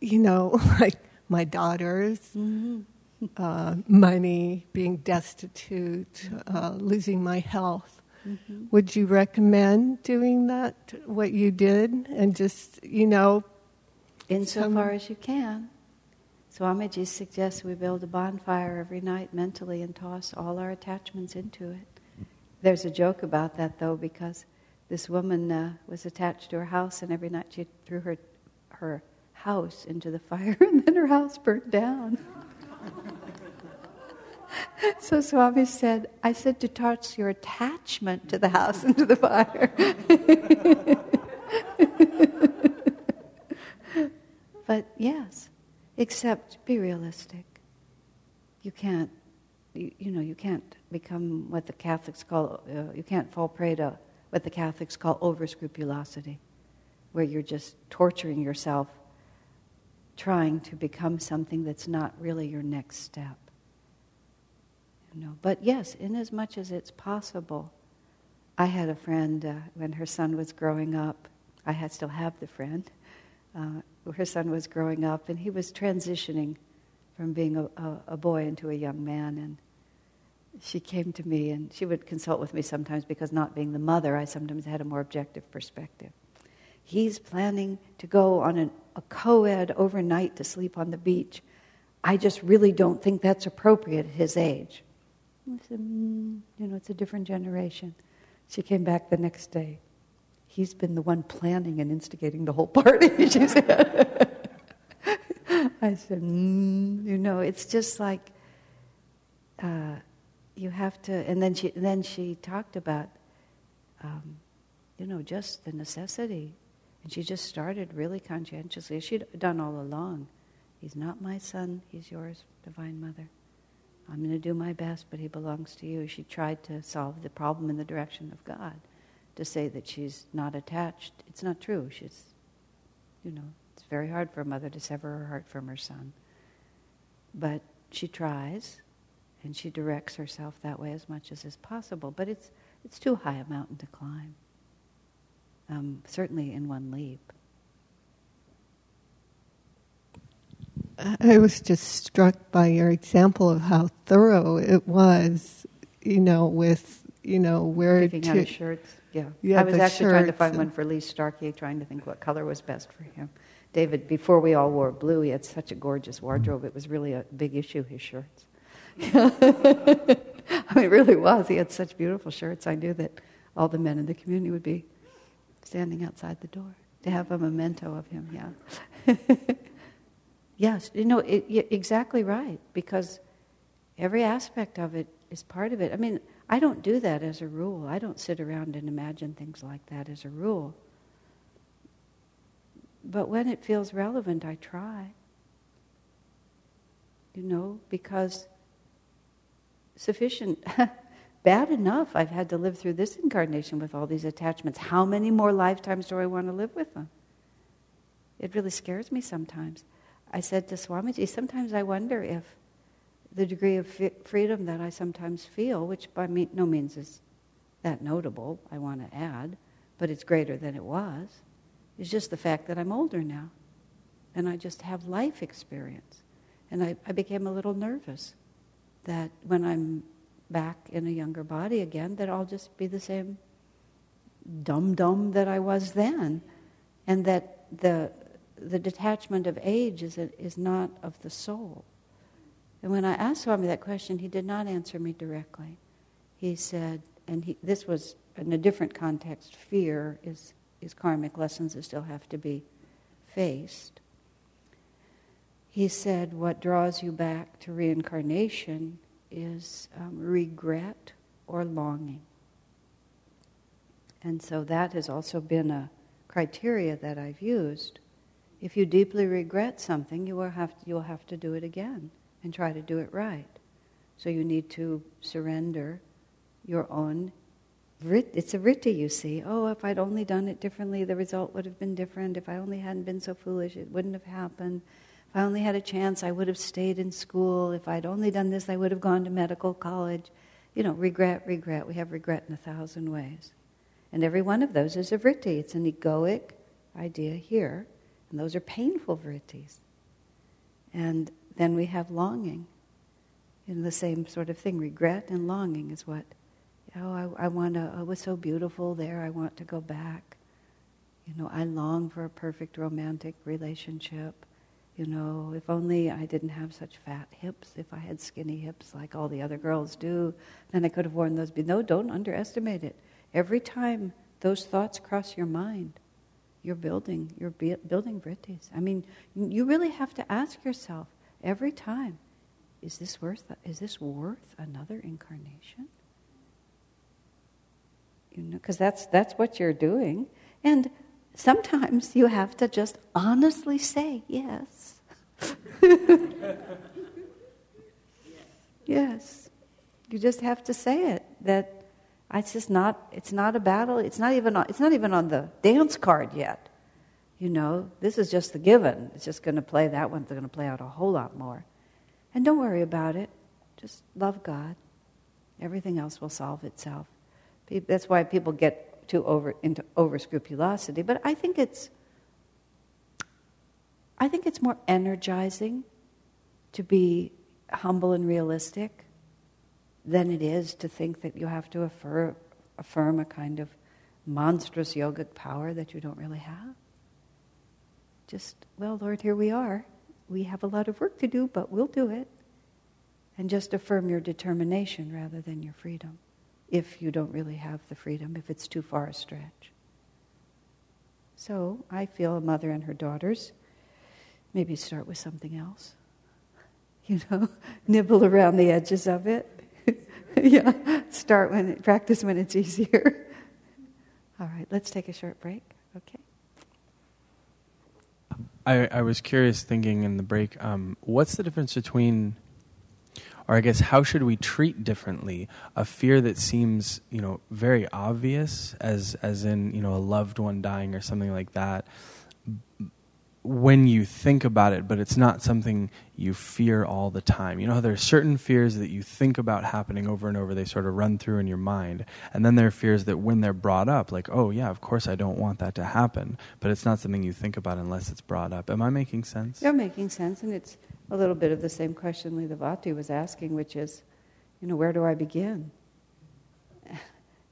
You know, [laughs] like my daughters, Mm-hmm. uh, money, being destitute, uh, losing my health. Mm-hmm. Would you recommend doing that, what you did, and just, you know, Insofar as you can. Swamiji suggests we build a bonfire every night mentally and toss all our attachments into it. There's a joke about that, though, because this woman uh, was attached to her house, and every night she threw her, her house into the fire, [laughs] and then her house burnt down. [laughs] so Swami said, I said to toss your attachment to the house into the fire. [laughs] but yes, except be realistic. You can't, you, you know, you can't become what the Catholics call, uh, you can't fall prey to what the Catholics call over scrupulosity, where you're just torturing yourself trying to become something that's not really your next step. You know, but yes, in as much as it's possible. I had a friend uh, when her son was growing up. I had, still have the friend. Uh, her son was growing up, and he was transitioning from being a, a, a boy into a young man. And she came to me, and she would consult with me sometimes because, not being the mother, I sometimes had a more objective perspective. He's planning to go on an, a co ed overnight to sleep on the beach. I just really don't think that's appropriate at his age. I said, mm, you know, it's a different generation. She came back the next day. He's been the one planning and instigating the whole party, [laughs] she said. [laughs] I said, mm, you know, it's just like uh, you have to. And then she, then she talked about, um, you know, just the necessity. And she just started really conscientiously. She'd done all along. He's not my son, he's yours, Divine Mother. I'm going to do my best, but he belongs to you. She tried to solve the problem in the direction of God. To say that she's not attached, it's not true. She's, you know, it's very hard for a mother to sever her heart from her son. But she tries, and she directs herself that way as much as is possible. But it's, it's too high a mountain to climb, um, certainly in one leap. I was just struck by your example of how thorough it was, you know, with, you know, where Picking to. out shirts, yeah. I was actually trying to find and- one for Lee Starkey, trying to think what color was best for him. David, before we all wore blue, he had such a gorgeous wardrobe. It was really a big issue, his shirts. [laughs] I mean, it really was. He had such beautiful shirts. I knew that all the men in the community would be standing outside the door to have a memento of him, yeah. [laughs] Yes, you know, it, exactly right, because every aspect of it is part of it. I mean, I don't do that as a rule. I don't sit around and imagine things like that as a rule. But when it feels relevant, I try. You know, because sufficient, [laughs] bad enough, I've had to live through this incarnation with all these attachments. How many more lifetimes do I want to live with them? It really scares me sometimes. I said to Swamiji, sometimes I wonder if the degree of freedom that I sometimes feel, which by me, no means is that notable, I want to add, but it's greater than it was, is just the fact that I'm older now. And I just have life experience. And I, I became a little nervous that when I'm back in a younger body again, that I'll just be the same dumb dumb that I was then. And that the the detachment of age is, a, is not of the soul. And when I asked Swami that question, he did not answer me directly. He said, and he, this was in a different context fear is, is karmic lessons that still have to be faced. He said, What draws you back to reincarnation is um, regret or longing. And so that has also been a criteria that I've used if you deeply regret something, you will have to, you'll have to do it again and try to do it right. So you need to surrender your own. It's a vritti, you see. Oh, if I'd only done it differently, the result would have been different. If I only hadn't been so foolish, it wouldn't have happened. If I only had a chance, I would have stayed in school. If I'd only done this, I would have gone to medical college. You know, regret, regret. We have regret in a thousand ways. And every one of those is a vritti. It's an egoic idea here and those are painful vrittis. And then we have longing. In the same sort of thing, regret and longing is what, oh, I, I want to, oh, it was so beautiful there, I want to go back. You know, I long for a perfect romantic relationship. You know, if only I didn't have such fat hips, if I had skinny hips like all the other girls do, then I could have worn those. No, don't underestimate it. Every time those thoughts cross your mind, you're building, you're building vrittis. I mean, you really have to ask yourself every time, is this worth, is this worth another incarnation? You know, because that's, that's what you're doing. And sometimes you have to just honestly say yes. [laughs] yes. You just have to say it, that it's just not, it's not a battle. It's not even on, it's not even on the dance card yet. You know, this is just the given. It's just going to play, that one's going to play out a whole lot more. And don't worry about it. Just love God. Everything else will solve itself. That's why people get too over, into over scrupulosity. But I think it's, I think it's more energizing to be humble and realistic than it is to think that you have to affirm a kind of monstrous yogic power that you don't really have. Just, well, Lord, here we are. We have a lot of work to do, but we'll do it. And just affirm your determination rather than your freedom, if you don't really have the freedom, if it's too far a stretch. So I feel a mother and her daughters maybe start with something else. [laughs] You know, [laughs] nibble around the edges of it [laughs] yeah, start when, it, practice when it's easier. All right, let's take a short break. Okay. I, I was curious thinking in the break, um, what's the difference between, or I guess how should we treat differently a fear that seems, you know, very obvious as, as in, you know, a loved one dying or something like that, when you think about it, but it's not something you fear all the time. You know, there are certain fears that you think about happening over and over, they sort of run through in your mind. And then there are fears that when they're brought up, like, oh, yeah, of course I don't want that to happen, but it's not something you think about unless it's brought up. Am I making sense? You're making sense, and it's a little bit of the same question Leelavati was asking, which is, you know, where do I begin? [laughs]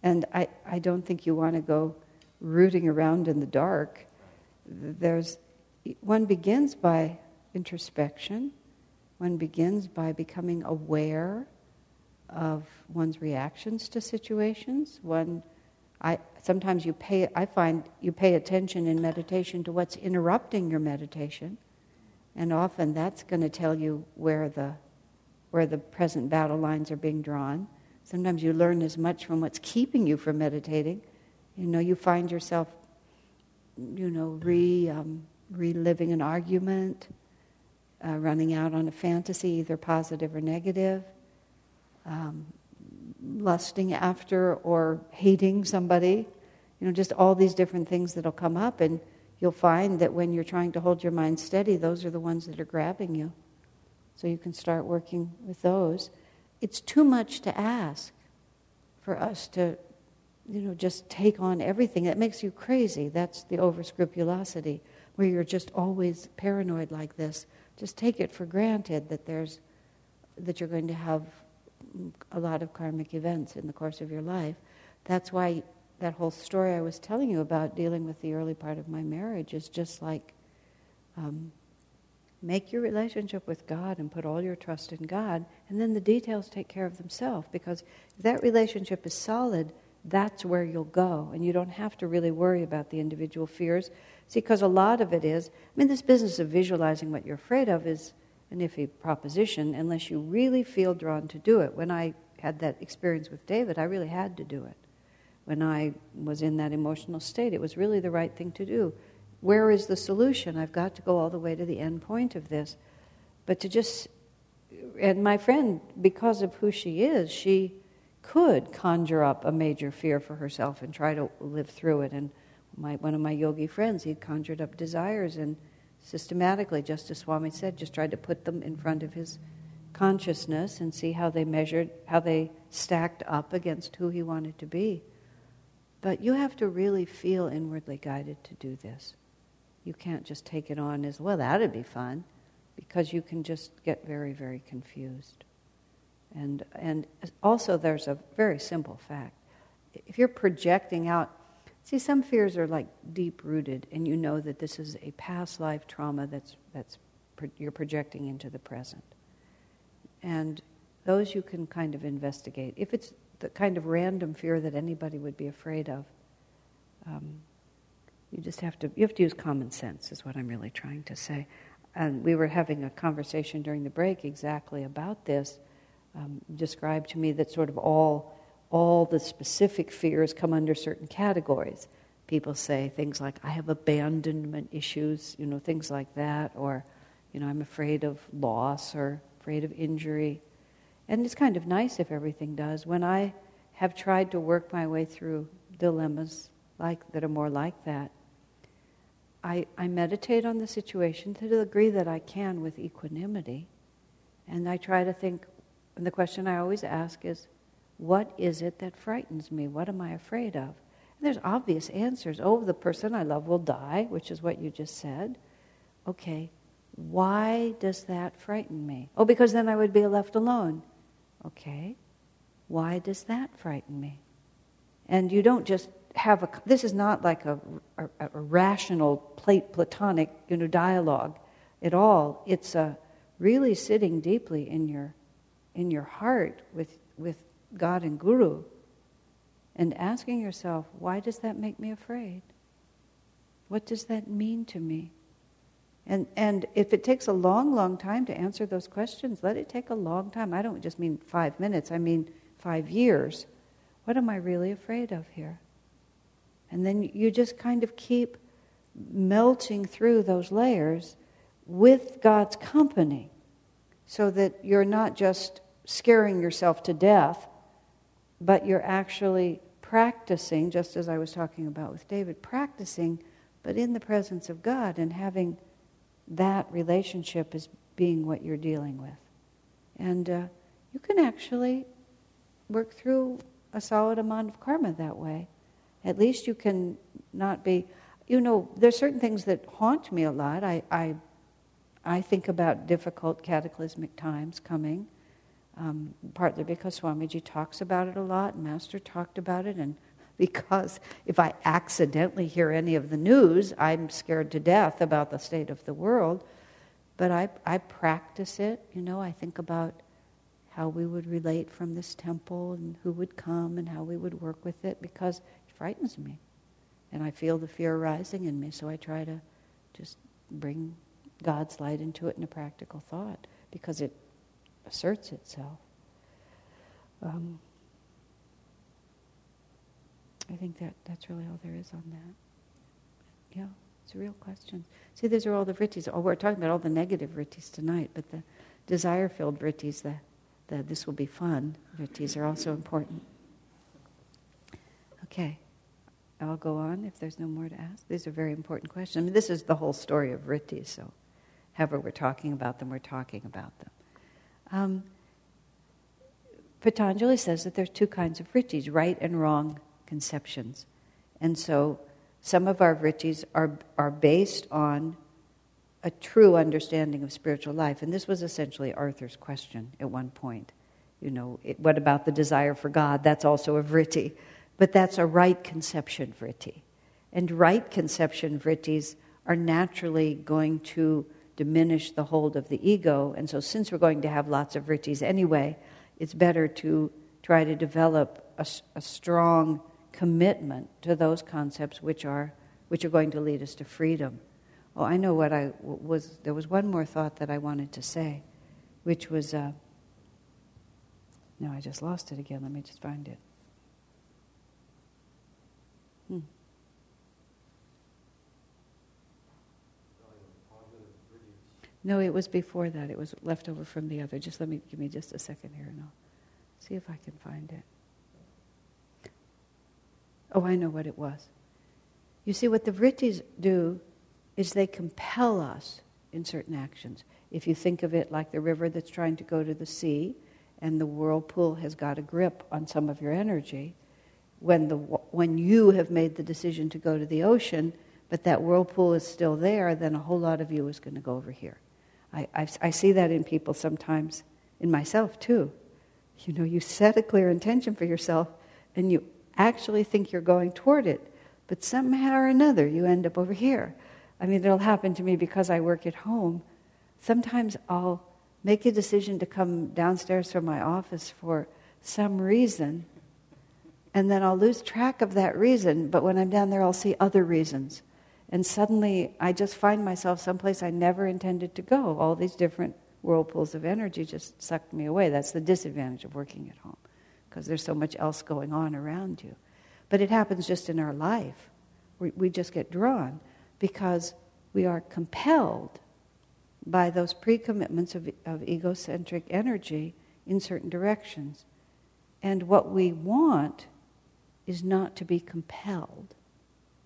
And I, I don't think you want to go rooting around in the dark. There's one begins by introspection. One begins by becoming aware of one's reactions to situations. One, I, sometimes you pay, I find you pay attention in meditation to what's interrupting your meditation. And often that's going to tell you where the, where the present battle lines are being drawn. Sometimes you learn as much from what's keeping you from meditating. You know, you find yourself, you know, re, um, reliving an argument, uh, running out on a fantasy, either positive or negative, um, lusting after or hating somebody. You know, just all these different things that'll come up. And you'll find that when you're trying to hold your mind steady, those are the ones that are grabbing you. So you can start working with those. It's too much to ask for us to, you know, just take on everything. That makes you crazy. That's the over scrupulosity, where you're just always paranoid like this. Just take it for granted that there's that you're going to have a lot of karmic events in the course of your life. That's why that whole story I was telling you about dealing with the early part of my marriage is just like um, make your relationship with God and put all your trust in God, and then the details take care of themselves. Because if that relationship is solid, that's where you'll go, and you don't have to really worry about the individual fears. See, because a lot of it is, I mean, this business of visualizing what you're afraid of is an iffy proposition unless you really feel drawn to do it. When I had that experience with David, I really had to do it when I was in that emotional state. It was really the right thing to do. Where is the solution? I've got to go all the way to the end point of this. But to just, and my friend, because of who she is, she could conjure up a major fear for herself and try to live through it. And my, one of my yogi friends, he conjured up desires and systematically, just as Swami said, just tried to put them in front of his consciousness and see how they measured, how they stacked up against who he wanted to be. But you have to really feel inwardly guided to do this. You can't just take it on as, well, that'd be fun, because you can just get very, very confused. And, and also, there's a very simple fact. If you're projecting out, see, some fears are like deep rooted, and you know that this is a past life trauma that's, that's pro- you're projecting into the present. And those you can kind of investigate. If it's the kind of random fear that anybody would be afraid of. Um, you just have to you have to use common sense is what I'm really trying to say. And we were having a conversation during the break exactly about this. Um, described to me that sort of all all the specific fears come under certain categories. People say things like I have abandonment issues, you know, things like that, or you know I'm afraid of loss or afraid of injury. And it's kind of nice if everything does. When I have tried to work my way through dilemmas like that are more like that, I, I meditate on the situation to the degree that I can with equanimity. And I try to think, and the question I always ask is, what is it that frightens me? What am I afraid of? And there's obvious answers. Oh, the person I love will die, which is what you just said. Okay, why does that frighten me? Oh, because then I would be left alone. Okay, why does that frighten me? And you don't just have a, this is not like a, a, a rational, platonic you know, dialogue at all. It's a really sitting deeply in your, in your heart with, with God and Guru and asking yourself, why does that make me afraid? What does that mean to me? And, and if it takes a long, long time to answer those questions, let it take a long time. I don't just mean five minutes, I mean five years. What am I really afraid of here? And then you just kind of keep melting through those layers with God's company so that you're not just scaring yourself to death, but you're actually practicing, just as I was talking about with David, practicing, but in the presence of God and having that relationship as being what you're dealing with. And uh, you can actually work through a solid amount of karma that way. At least you can not be, you know, there's certain things that haunt me a lot. I, I, I think about difficult cataclysmic times coming, um, partly because Swamiji talks about it a lot, Master talked about it, and [laughs] because if I accidentally hear any of the news, I'm scared to death about the state of the world. But I, I practice it, you know, I think about how we would relate from this temple and who would come and how we would work with it because it frightens me. And I feel the fear rising in me, so I try to just bring God light into it in a practical thought because it asserts itself. Um, I think that that's really all there is on that. Yeah, it's a real question. See, these are all the vrittis. Oh, we're talking about all the negative vrittis tonight, but the desire-filled vrittis, the, the this will be fun vrittis are also important. Okay. I'll go on if there's no more to ask. These are very important questions. I mean, this is the whole story of vrittis, so however we're talking about them, we're talking about them. Um, Patanjali says that there's two kinds of vrittis, right and wrong conceptions. And so some of our vrittis are, are based on a true understanding of spiritual life. And this was essentially Arthur's question at one point. You know, it, what about the desire for God? That's also a vritti. But that's a right conception vritti. And right conception vrittis are naturally going to diminish the hold of the ego. And so, since we're going to have lots of vrittis anyway, it's better to try to develop a, a strong commitment to those concepts which are, which are going to lead us to freedom. Oh, I know what I was. There was one more thought that I wanted to say, which was. Uh, no, I just lost it again. Let me just find it. No, it was before that. It was left over from the other. Just let me give me just a second here, and I'll see if I can find it. Oh, I know what it was. You see, what the vrittis do is they compel us in certain actions. If you think of it like the river that's trying to go to the sea, and the whirlpool has got a grip on some of your energy, when, the, when you have made the decision to go to the ocean, but that whirlpool is still there, then a whole lot of you is going to go over here. I, I, I, see that in people sometimes, in myself too. You know, you set a clear intention for yourself and you actually think you're going toward it, but somehow or another you end up over here. I mean, it'll happen to me because I work at home. Sometimes I'll make a decision to come downstairs from my office for some reason, and then I'll lose track of that reason, but when I'm down there, I'll see other reasons. And suddenly, I just find myself someplace I never intended to go. All these different whirlpools of energy just sucked me away. That's the disadvantage of working at home, because there's so much else going on around you. But it happens just in our life. We, we just get drawn because we are compelled by those pre commitments of, of egocentric energy in certain directions. And what we want is not to be compelled.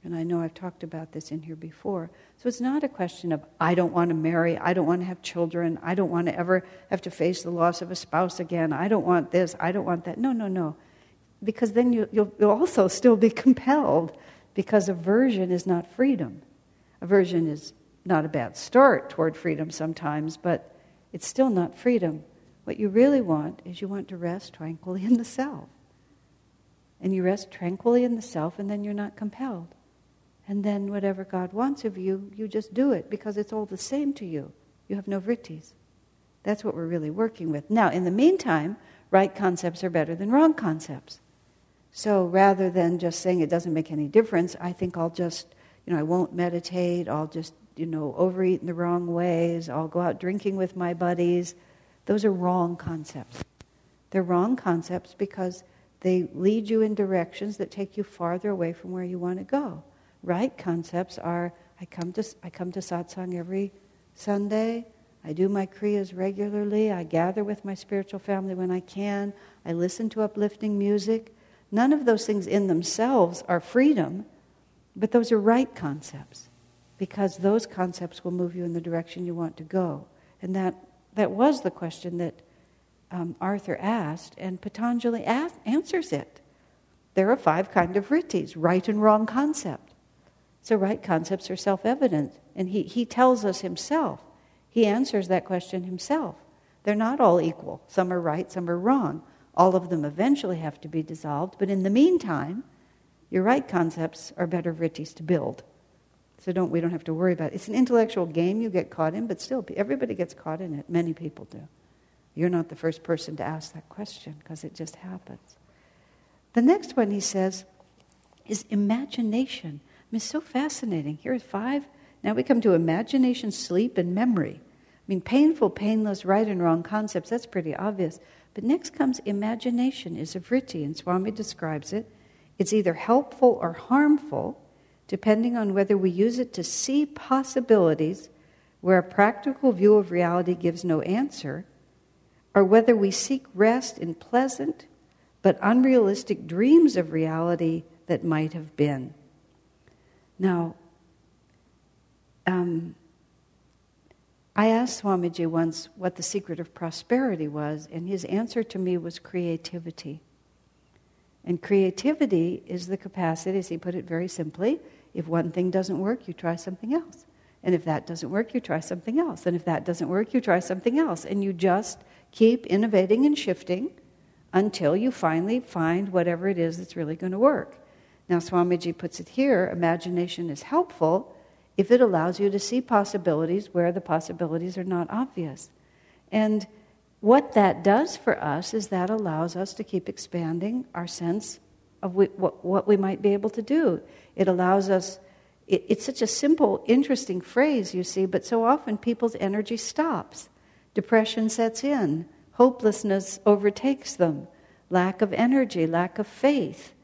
And I know I've talked about this in here before. So it's not a question of, I don't want to marry, I don't want to have children, I don't want to ever have to face the loss of a spouse again, I don't want this, I don't want that. No, no, no. Because then you, will you'll also still be [laughs] compelled, because aversion is not freedom. Aversion is not a bad start toward freedom sometimes, but it's still not freedom. What you really want is you want to rest tranquilly in the self. And you rest tranquilly in the self, and then you're not compelled. And then whatever God wants of you, you just do it because it's all the same to you. You have no vrittis. That's what we're really working with. Now, in the meantime, right concepts are better than wrong concepts. So rather than just saying it doesn't make any difference, I think I'll just, you know, I won't meditate, I'll just, you know, overeat in the wrong ways, I'll go out drinking with my buddies. Those are wrong concepts. They're wrong concepts because they lead you in directions that take you farther away from where you want to go right concepts are I come to, I come to satsang every Sunday. I do my kriyas regularly. I gather with my spiritual family when I can. I listen to uplifting music. None of those things in themselves are freedom, but those are right concepts because those concepts will move you in the direction you want to go. And that, that was the question that um, Arthur asked, and Patanjali asked, answers it. There are five kind of vrittis, right and wrong concept. So, right concepts are self evident. And he, he tells us himself. He answers that question himself. They're not all equal. Some are right, some are wrong. All of them eventually have to be dissolved. But in the meantime, your right concepts are better vrittis to build. So don't, we don't have to worry about it. It's an intellectual game you get caught in, but still, everybody gets caught in it. Many people do. You're not the first person to ask that question because it just happens. The next one he says is imagination. It's so fascinating. Here are five Now we come to imagination, sleep, and memory. I mean, painful, painless, right and wrong concepts, that's pretty obvious. But next comes imagination, is a vritti, and Swami describes it. It's either helpful or harmful, depending on whether we use it to see possibilities where a practical view of reality gives no answer, or whether we seek rest in pleasant but unrealistic dreams of reality that might have been. Now, um, I asked Swamiji once what the secret of prosperity was, and his answer to me was creativity. And creativity is the capacity, as he put it very simply, if one thing doesn't work, you try something else. And if that doesn't work, you try something else. And if that doesn't work, you try something else. And you just keep innovating and shifting until you finally find whatever it is that's really going to work. Now, Swamiji puts it here imagination is helpful if it allows you to see possibilities where the possibilities are not obvious. And what that does for us is that allows us to keep expanding our sense of what we might be able to do. It allows us, it's such a simple, interesting phrase, you see, but so often people's energy stops. Depression sets in, hopelessness overtakes them, lack of energy, lack of faith.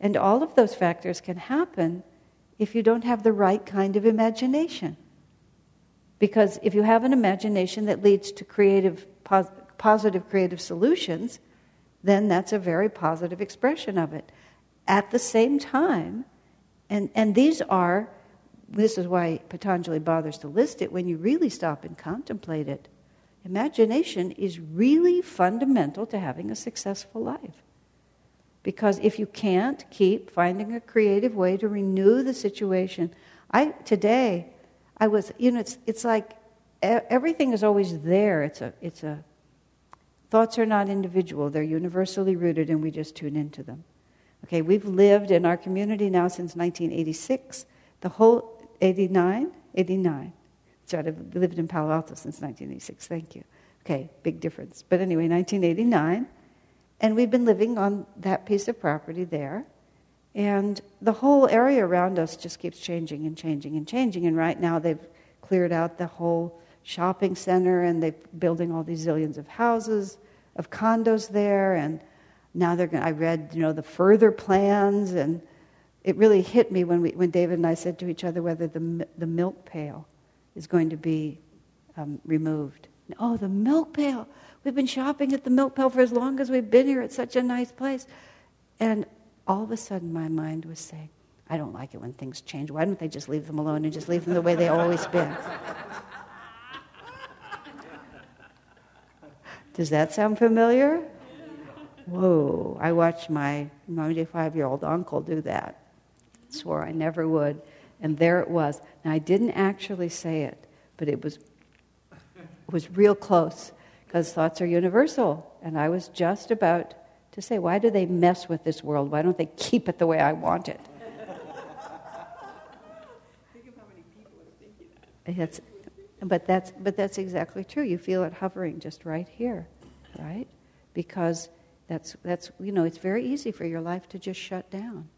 And all of those factors can happen if you don't have the right kind of imagination. Because if you have an imagination that leads to creative, pos- positive creative solutions, then that's a very positive expression of it. At the same time, and, and these are, this is why Patanjali bothers to list it, when you really stop and contemplate it, imagination is really fundamental to having a successful life. Because if you can't keep finding a creative way to renew the situation, I today I was you know it's it's like everything is always there. It's a it's a thoughts are not individual; they're universally rooted, and we just tune into them. Okay, we've lived in our community now since 1986. The whole 89, 89. So I've lived in Palo Alto since 1986. Thank you. Okay, big difference. But anyway, 1989. And we've been living on that piece of property there. And the whole area around us just keeps changing and changing and changing. And right now they've cleared out the whole shopping center and they're building all these zillions of houses, of condos there. And now they're going I read, you know, the further plans. And it really hit me when, we, when David and I said to each other whether the, the milk pail is going to be um, removed. Oh, the milk pail. We've been shopping at the milk pail for as long as we've been here. It's such a nice place. And all of a sudden, my mind was saying, I don't like it when things change. Why don't they just leave them alone and just leave them the way they've always been? [laughs] Does that sound familiar? Whoa, I watched my 95 year old uncle do that. Swore I never would. And there it was. Now, I didn't actually say it, but it was, it was real close because thoughts are universal. And I was just about to say, why do they mess with this world? Why don't they keep it the way I want it? But that's but that's exactly true. You feel it hovering just right here, right? Because that's that's you know it's very easy for your life to just shut down.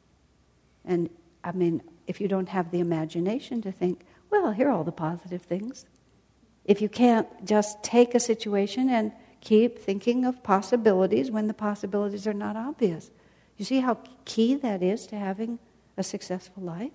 And I mean, if you don't have the imagination to think, well, here are all the positive things, if you can't just take a situation and keep thinking of possibilities when the possibilities are not obvious. You see how key that is to having a successful life?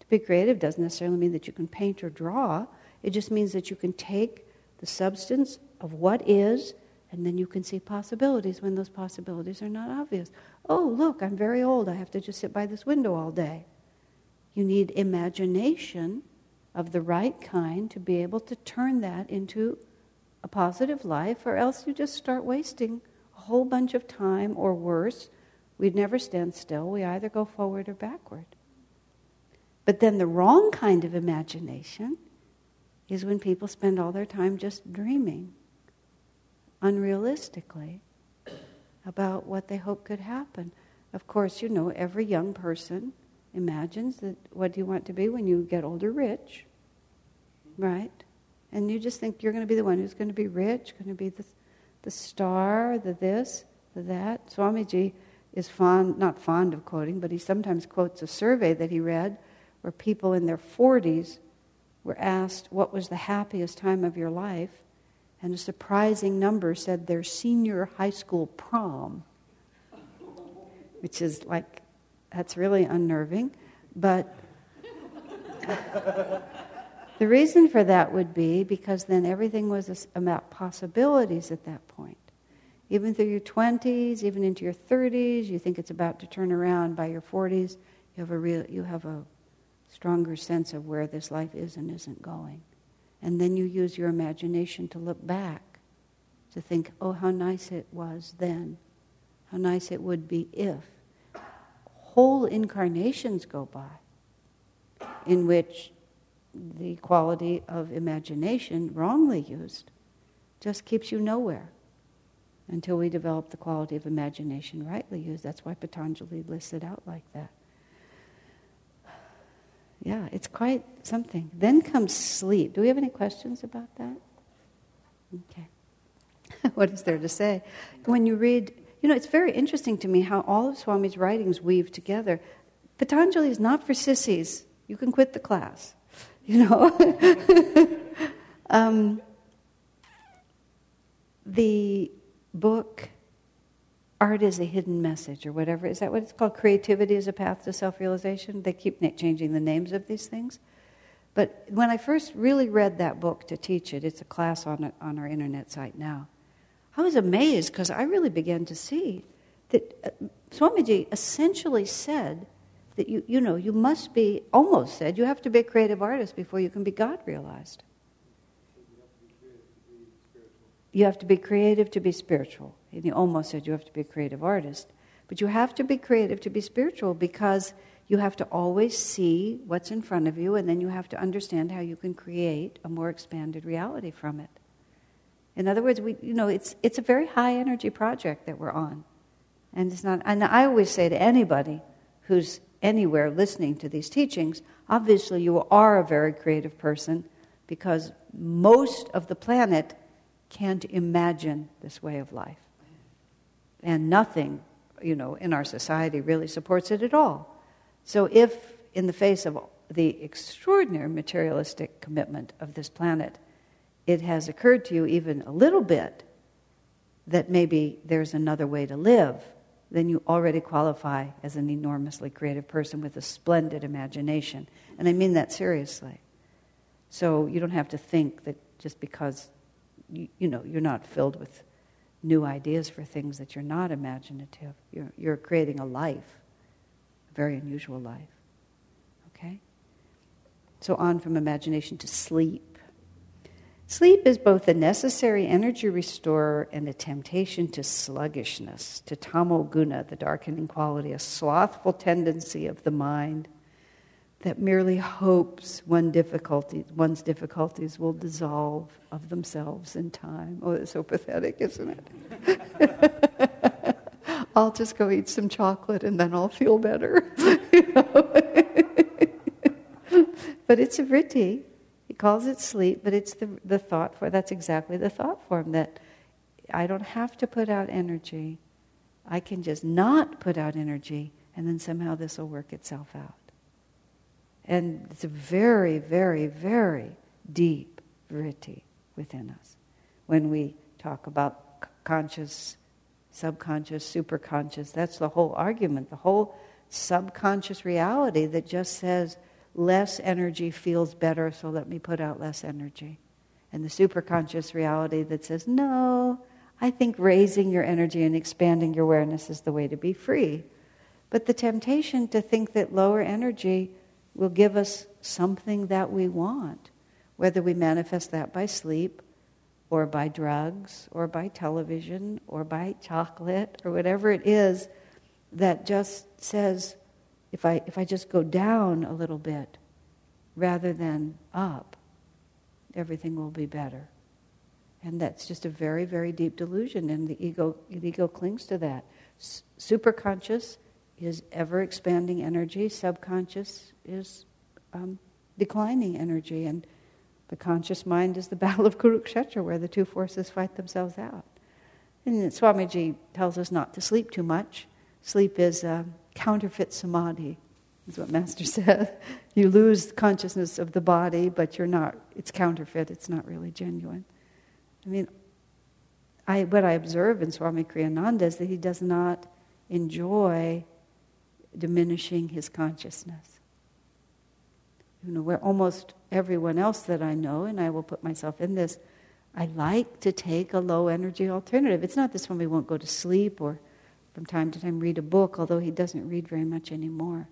To be creative doesn't necessarily mean that you can paint or draw, it just means that you can take the substance of what is and then you can see possibilities when those possibilities are not obvious. Oh, look, I'm very old. I have to just sit by this window all day. You need imagination of the right kind to be able to turn that into a positive life, or else you just start wasting a whole bunch of time, or worse, we'd never stand still. We either go forward or backward. But then the wrong kind of imagination is when people spend all their time just dreaming unrealistically about what they hope could happen. Of course, you know, every young person imagines that what do you want to be when you get older? Rich, right? And you just think you're going to be the one who's going to be rich, going to be the, the star, the this, the that. Swamiji is fond, not fond of quoting, but he sometimes quotes a survey that he read where people in their 40s were asked what was the happiest time of your life, and a surprising number said their senior high school prom, which is like, that's really unnerving. But the reason for that would be because then everything was about possibilities at that point. Even through your 20s, even into your 30s, you think it's about to turn around. By your 40s, you have a real, you have a stronger sense of where this life is and isn't going. And then you use your imagination to look back, to think, oh, how nice it was then, how nice it would be if. Whole incarnations go by in which the quality of imagination, wrongly used, just keeps you nowhere until we develop the quality of imagination rightly used. That's why Patanjali lists it out like that. Yeah, it's quite something. Then comes sleep. Do we have any questions about that? Okay. [laughs] what is there to say? When you read, you know, it's very interesting to me how all of Swami's writings weave together. Patanjali is not for sissies. You can quit the class, [laughs] you know. [laughs] um, the book art is a hidden message or whatever. Is that what it's called? Creativity is a path to self realization? They keep changing the names of these things. But when I first really read that book to teach it, it's a class on, on our internet site now. I was amazed because I really began to see that uh, Swamiji essentially said that you, you know, you must be, almost said, you have to be a creative artist before you can be God realized. You have to be creative to be spiritual. And you almost said you have to be a creative artist. But you have to be creative to be spiritual because you have to always see what's in front of you and then you have to understand how you can create a more expanded reality from it. In other words, we, you know, it's, it's a very high energy project that we're on. And, it's not, and I always say to anybody who's anywhere listening to these teachings, obviously you are a very creative person because most of the planet can't imagine this way of life. And nothing, you know, in our society really supports it at all. So if, in the face of the extraordinary materialistic commitment of this planet, it has occurred to you even a little bit that maybe there's another way to live, then you already qualify as an enormously creative person with a splendid imagination. And I mean that seriously. So you don't have to think that just because you, you know, you're not filled with new ideas for things that you're not imaginative. You're, you're creating a life, a very unusual life. Okay? So, on from imagination to sleep. Sleep is both a necessary energy restorer and a temptation to sluggishness, to tamoguna, the darkening quality, a slothful tendency of the mind that merely hopes one difficulty, one's difficulties will dissolve of themselves in time. Oh, it's so pathetic, isn't it? [laughs] I'll just go eat some chocolate and then I'll feel better. [laughs] [laughs] but it's a vritti. He calls it sleep, but it's the, the thought form. That's exactly the thought form that I don't have to put out energy. I can just not put out energy, and then somehow this will work itself out. And it's a very, very, very deep vritti within us. When we talk about conscious, subconscious, superconscious, that's the whole argument, the whole subconscious reality that just says less energy feels better, so let me put out less energy. And the superconscious reality that says, no, I think raising your energy and expanding your awareness is the way to be free. But the temptation to think that lower energy will give us something that we want, whether we manifest that by sleep or by drugs or by television or by chocolate or whatever it is that just says, if I, if I just go down a little bit rather than up, everything will be better. And that's just a very, very deep delusion, and the ego, the ego clings to that. S- superconscious is ever expanding energy, subconscious is um, declining energy, and the conscious mind is the [laughs] battle of Kurukshetra, where the two forces fight themselves out. And Swamiji tells us not to sleep too much. Sleep is a counterfeit samadhi. is what Master [laughs] said. You lose consciousness of the body, but you're not, it's counterfeit, it's not really genuine. I mean, I, what I observe in Swami Kriyananda is that he does not enjoy diminishing his consciousness. You know, where almost everyone else that I know, and I will put myself in this, I like to take a low energy alternative. It's not that Swami won't go to sleep or from time to time read a book, although he doesn't read very much anymore.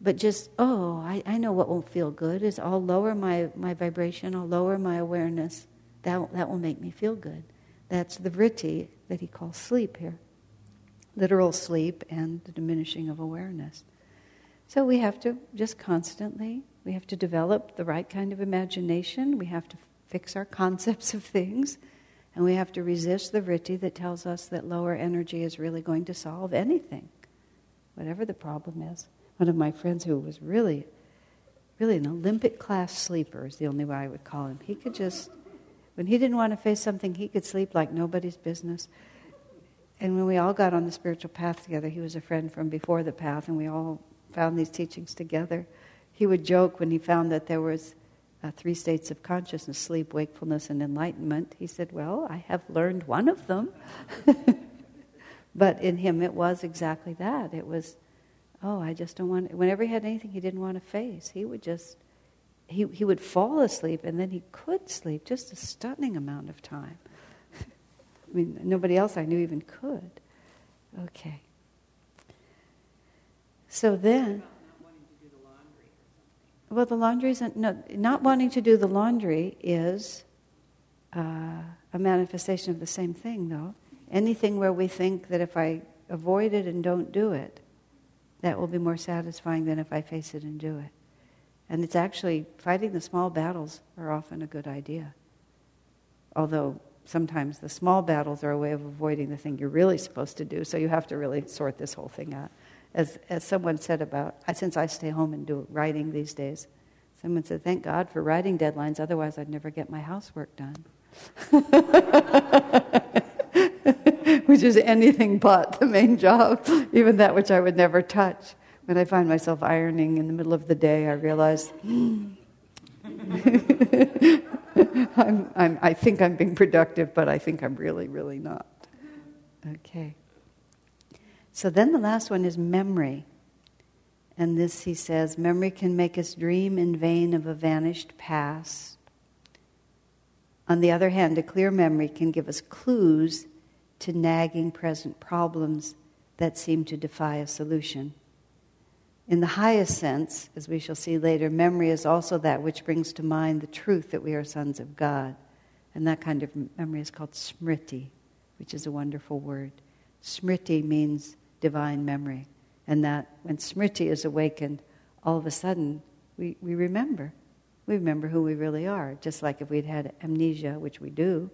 But just, oh, I, I know what won't feel good is I'll lower my, my vibration, I'll lower my awareness. That, that will make me feel good. That's the vritti that he calls sleep here literal sleep and the diminishing of awareness. So we have to just constantly, we have to develop the right kind of imagination, we have to fix our concepts of things, and we have to resist the vritti that tells us that lower energy is really going to solve anything, whatever the problem is. One of my friends who was really, really an Olympic class sleeper is the only way I would call him. He could just, when he didn't want to face something, he could sleep like nobody's business. And when we all got on the spiritual path together, he was a friend from before the path, and we all found these teachings together. He would joke when he found that there was uh, three states of consciousness sleep wakefulness and enlightenment. He said well i have learned one of them. [laughs] But in him it was exactly that. It was oh i just don't want whenever he had anything he didn't want to face he would just he, he would fall asleep and then he could sleep just a stunning amount of time. [laughs] I mean nobody else i knew even could. Okay. So then well, the laundry isn't, no, not wanting to do the laundry is uh, a manifestation of the same thing, though. Anything where we think that if I avoid it and don't do it, that will be more satisfying than if I face it and do it. And it's actually, fighting the small battles are often a good idea. Although sometimes the small battles are a way of avoiding the thing you're really supposed to do, so you have to really sort this whole thing out as, as someone said about, since I stay home and do writing these days, someone said, thank God for writing deadlines, otherwise I'd never get my housework done. [laughs] which is anything but the main job, even that which I would never touch. When I find myself ironing in the middle of the day, I realize hmm. [laughs] I'm, I'm, I think I'm being productive, but I think I'm really, really not. Okay. So then the last one is memory. And this, he says, memory can make us dream in vain of a vanished past. On the other hand, a clear memory can give us clues to nagging present problems that seem to defy a solution. In the highest sense, as we shall see later, memory is also that which brings to mind the truth that we are sons of God. And that kind of memory is called smriti, which is a wonderful word. Smriti means divine memory. And that when smriti is awakened, all of a sudden we, we remember. We remember who we really are. Just like if we'd had amnesia, which we do.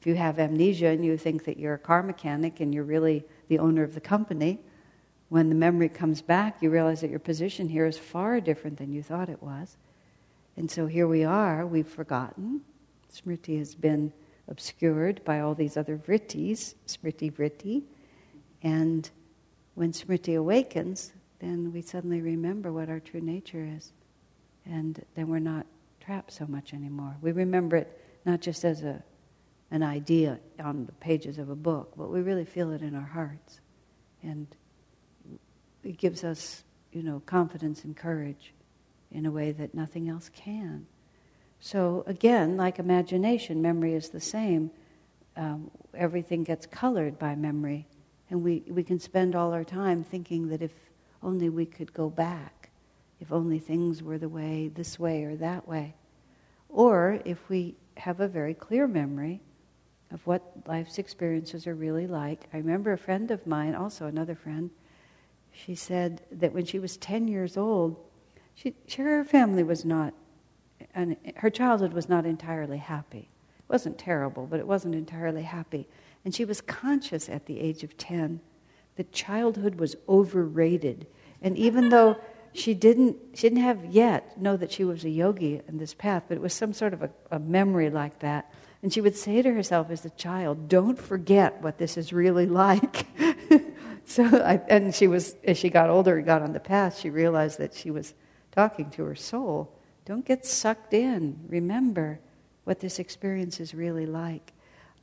If you have amnesia and you think that you're a car mechanic and you're really the owner of the company, when the memory comes back, you realize that your position here is far different than you thought it was. And so here we are, we've forgotten. Smriti has been obscured by all these other vrittis, smriti vritti, and when Smriti awakens, then we suddenly remember what our true nature is. And then we're not trapped so much anymore. We remember it not just as a, an idea on the pages of a book, but we really feel it in our hearts. And it gives us, you know, confidence and courage in a way that nothing else can. So again, like imagination, memory is the same. Um, everything gets colored by memory. And we, we can spend all our time thinking that if only we could go back, if only things were the way, this way or that way. Or if we have a very clear memory of what life's experiences are really like. I remember a friend of mine, also another friend, she said that when she was 10 years old, she, her family was not, and her childhood was not entirely happy. It wasn't terrible, but it wasn't entirely happy. And she was conscious at the age of 10 that childhood was overrated. And even though she didn't, she didn't have yet know that she was a yogi in this path, but it was some sort of a, a memory like that. And she would say to herself as a child, Don't forget what this is really [laughs] like. [laughs] so, I, and she was, as she got older and got on the path, she realized that she was talking to her soul. Don't get sucked in. Remember what this experience is really like.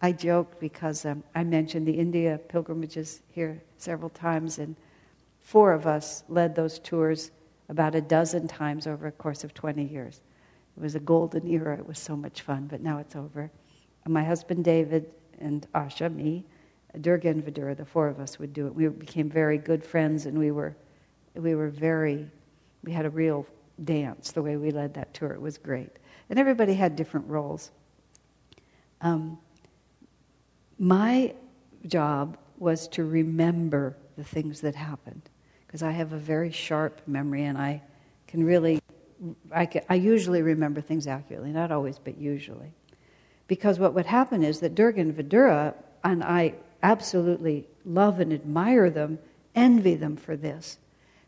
I joked because um, I mentioned the India pilgrimages here several times, and four of us led those tours about a dozen times over a course of 20 years. It was a golden era. It was so much fun, but now it's over. And my husband David and Asha, me, Durga and Vidura, the four of us would do it. We became very good friends, and we were, we were very, we had a real dance the way we led that tour. It was great. And everybody had different roles. Um, my job was to remember the things that happened because I have a very sharp memory and I can really, I, can, I usually remember things accurately, not always, but usually. Because what would happen is that Durga and Vidura, and I absolutely love and admire them, envy them for this,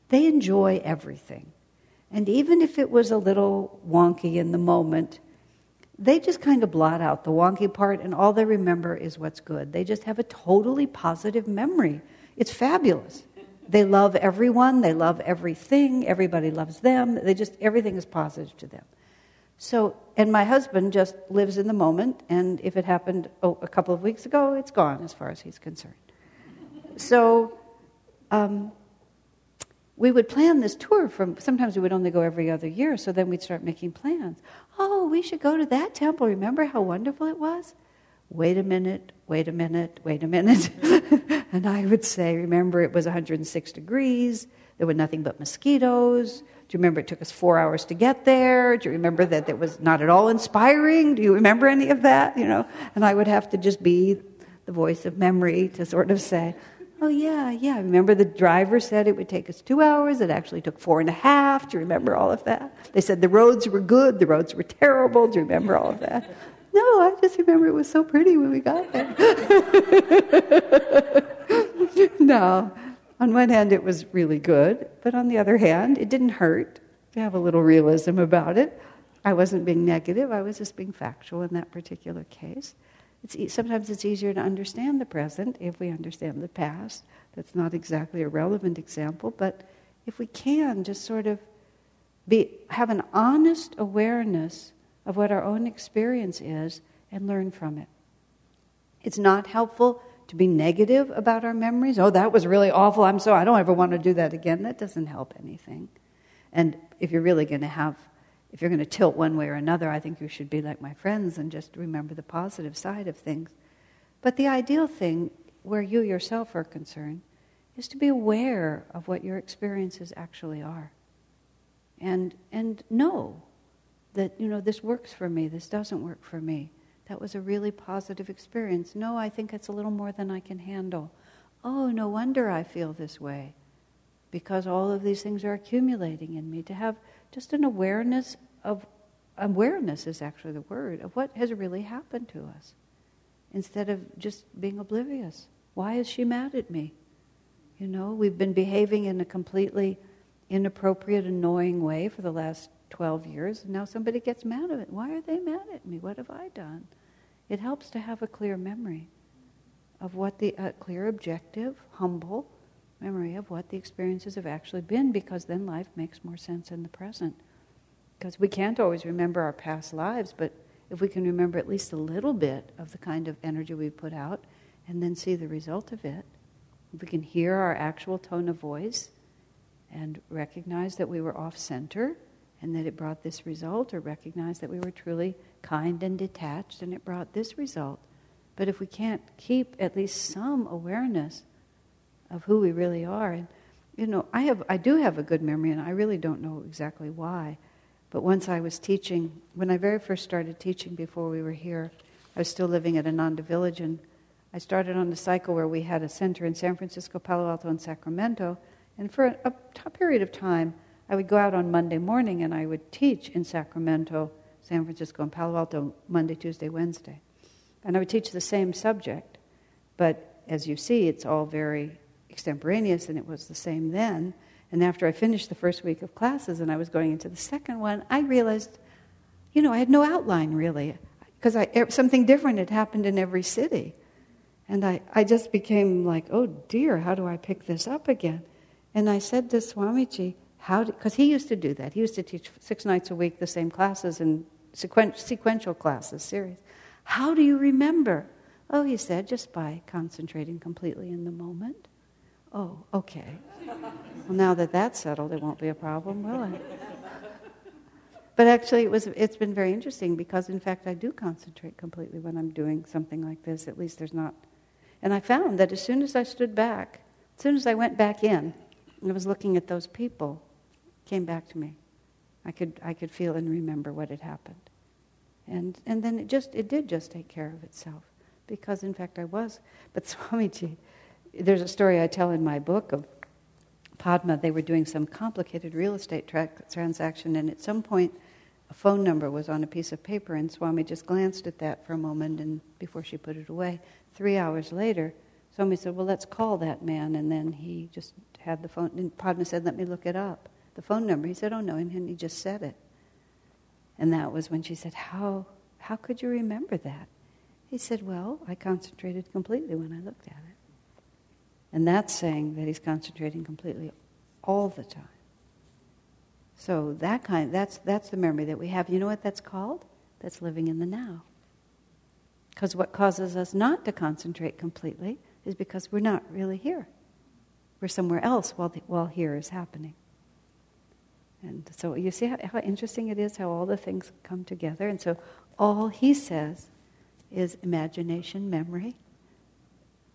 they enjoy everything. And even if it was a little wonky in the moment, they just kind of blot out the wonky part and all they remember is what's good. They just have a totally positive memory. It's fabulous. They love everyone, they love everything, everybody loves them. They just everything is positive to them. So, and my husband just lives in the moment, and if it happened oh, a couple of weeks ago, it's gone as far as he's concerned. So, um, we would plan this tour from sometimes we would only go every other year so then we'd start making plans oh we should go to that temple. Remember how wonderful it was? Wait a minute wait a minute wait a minute. [laughs] And i would say remember it was 106 degrees. There were nothing but mosquitoes. Do you remember it took us four hours to get there? Do you remember that it was not at all inspiring? Do you remember any of that you know? And i would have to just be the voice of memory to sort of say Oh, yeah, yeah. Remember the driver said it would take us two hours. It actually took four and a half. Do you remember all of that? They said the roads were good, the roads were terrible. Do you remember all of that? No, I just remember it was so pretty when we got there. [laughs] no. On one hand, it was really good, but on the other hand, it didn't hurt to have a little realism about it. I wasn't being negative, I was just being factual in that particular case. It's, sometimes it's easier to understand the present if we understand the past. That's not exactly a relevant example, but if we can just sort of be, have an honest awareness of what our own experience is and learn from it. It's not helpful to be negative about our memories. Oh, that was really awful. I'm so I don't ever want to do that again. That doesn't help anything. And if you're really going to have if you're going to tilt one way or another, I think you should be like my friends and just remember the positive side of things. But the ideal thing, where you yourself are concerned, is to be aware of what your experiences actually are. And, and know that, you know, this works for me, this doesn't work for me. That was a really positive experience. No, I think it's a little more than I can handle. Oh, no wonder I feel this way. Because all of these things are accumulating in me. To have just an awareness of awareness is actually the word of what has really happened to us instead of just being oblivious. Why is she mad at me? You know, we've been behaving in a completely inappropriate, annoying way for the last 12 years, and now somebody gets mad at it. Why are they mad at me? What have I done? It helps to have a clear memory of what the uh, clear, objective, humble memory of what the experiences have actually been, because then life makes more sense in the present. Because we can't always remember our past lives, but if we can remember at least a little bit of the kind of energy we put out and then see the result of it, if we can hear our actual tone of voice and recognize that we were off center and that it brought this result, or recognize that we were truly kind and detached and it brought this result. But if we can't keep at least some awareness of who we really are, and you know, I have, I do have a good memory, and I really don't know exactly why. But once I was teaching, when I very first started teaching before we were here, I was still living at Ananda Village, and I started on a cycle where we had a center in San Francisco, Palo Alto, and Sacramento. And for a, a period of time, I would go out on Monday morning and I would teach in Sacramento, San Francisco, and Palo Alto Monday, Tuesday, Wednesday. And I would teach the same subject. But as you see, it's all very extemporaneous, and it was the same then. And after I finished the first week of classes and I was going into the second one, I realized, you know, I had no outline really, because something different had happened in every city. And I, I just became like, oh dear, how do I pick this up again? And I said to Swamiji, how because he used to do that. He used to teach six nights a week the same classes and sequen- sequential classes, series. How do you remember? Oh, he said, just by concentrating completely in the moment. Oh, okay. well, now that that's settled, it won't be a problem, will it? But actually, it was, it's been very interesting because, in fact, I do concentrate completely when I'm doing something like this. At least there's not. And I found that as soon as I stood back, as soon as I went back in, and I was looking at those people, came back to me. I could, I could feel and remember what had happened. And, and then it just, it did just take care of itself. Because in fact I was. But [laughs] Swamiji, there's a story I tell in my book of Padma. They were doing some complicated real estate tra- transaction, and at some point, a phone number was on a piece of paper, and Swami just glanced at that for a moment, and before she put it away, three hours later, Swami said, "Well, let's call that man," and then he just had the phone. And Padma said, "Let me look it up." The phone number. He said, "Oh no," and he just said it. And that was when she said, How, how could you remember that? He said, Well, I concentrated completely when I looked at it. And that's saying that he's concentrating completely all the time. So that kind, that's, that's the memory that we have. You know what that's called? That's living in the now. Because what causes us not to concentrate completely is because we're not really here. We're somewhere else while, the, while here is happening. And so you see how, how interesting it is how all the things come together. And so all he says is imagination, memory.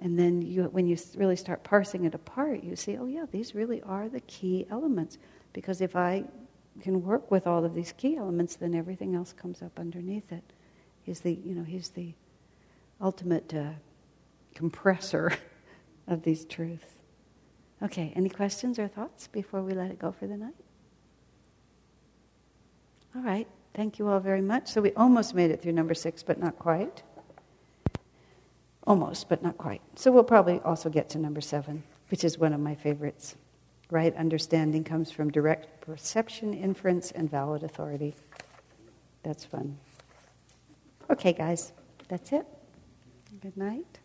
And then you, when you really start parsing it apart, you see, oh yeah, these really are the key elements. Because if I can work with all of these key elements, then everything else comes up underneath it. He's the, you know, he's the ultimate uh, compressor [laughs] of these truths. Okay, any questions or thoughts before we let it go for the night? All right. Thank you all very much. So we almost made it through number six, but not quite. Almost, but not quite. So we'll probably also get to number seven, which is one of my favorites. Right understanding comes from direct perception, inference, and valid authority. That's fun. Okay, guys, that's it. Good night.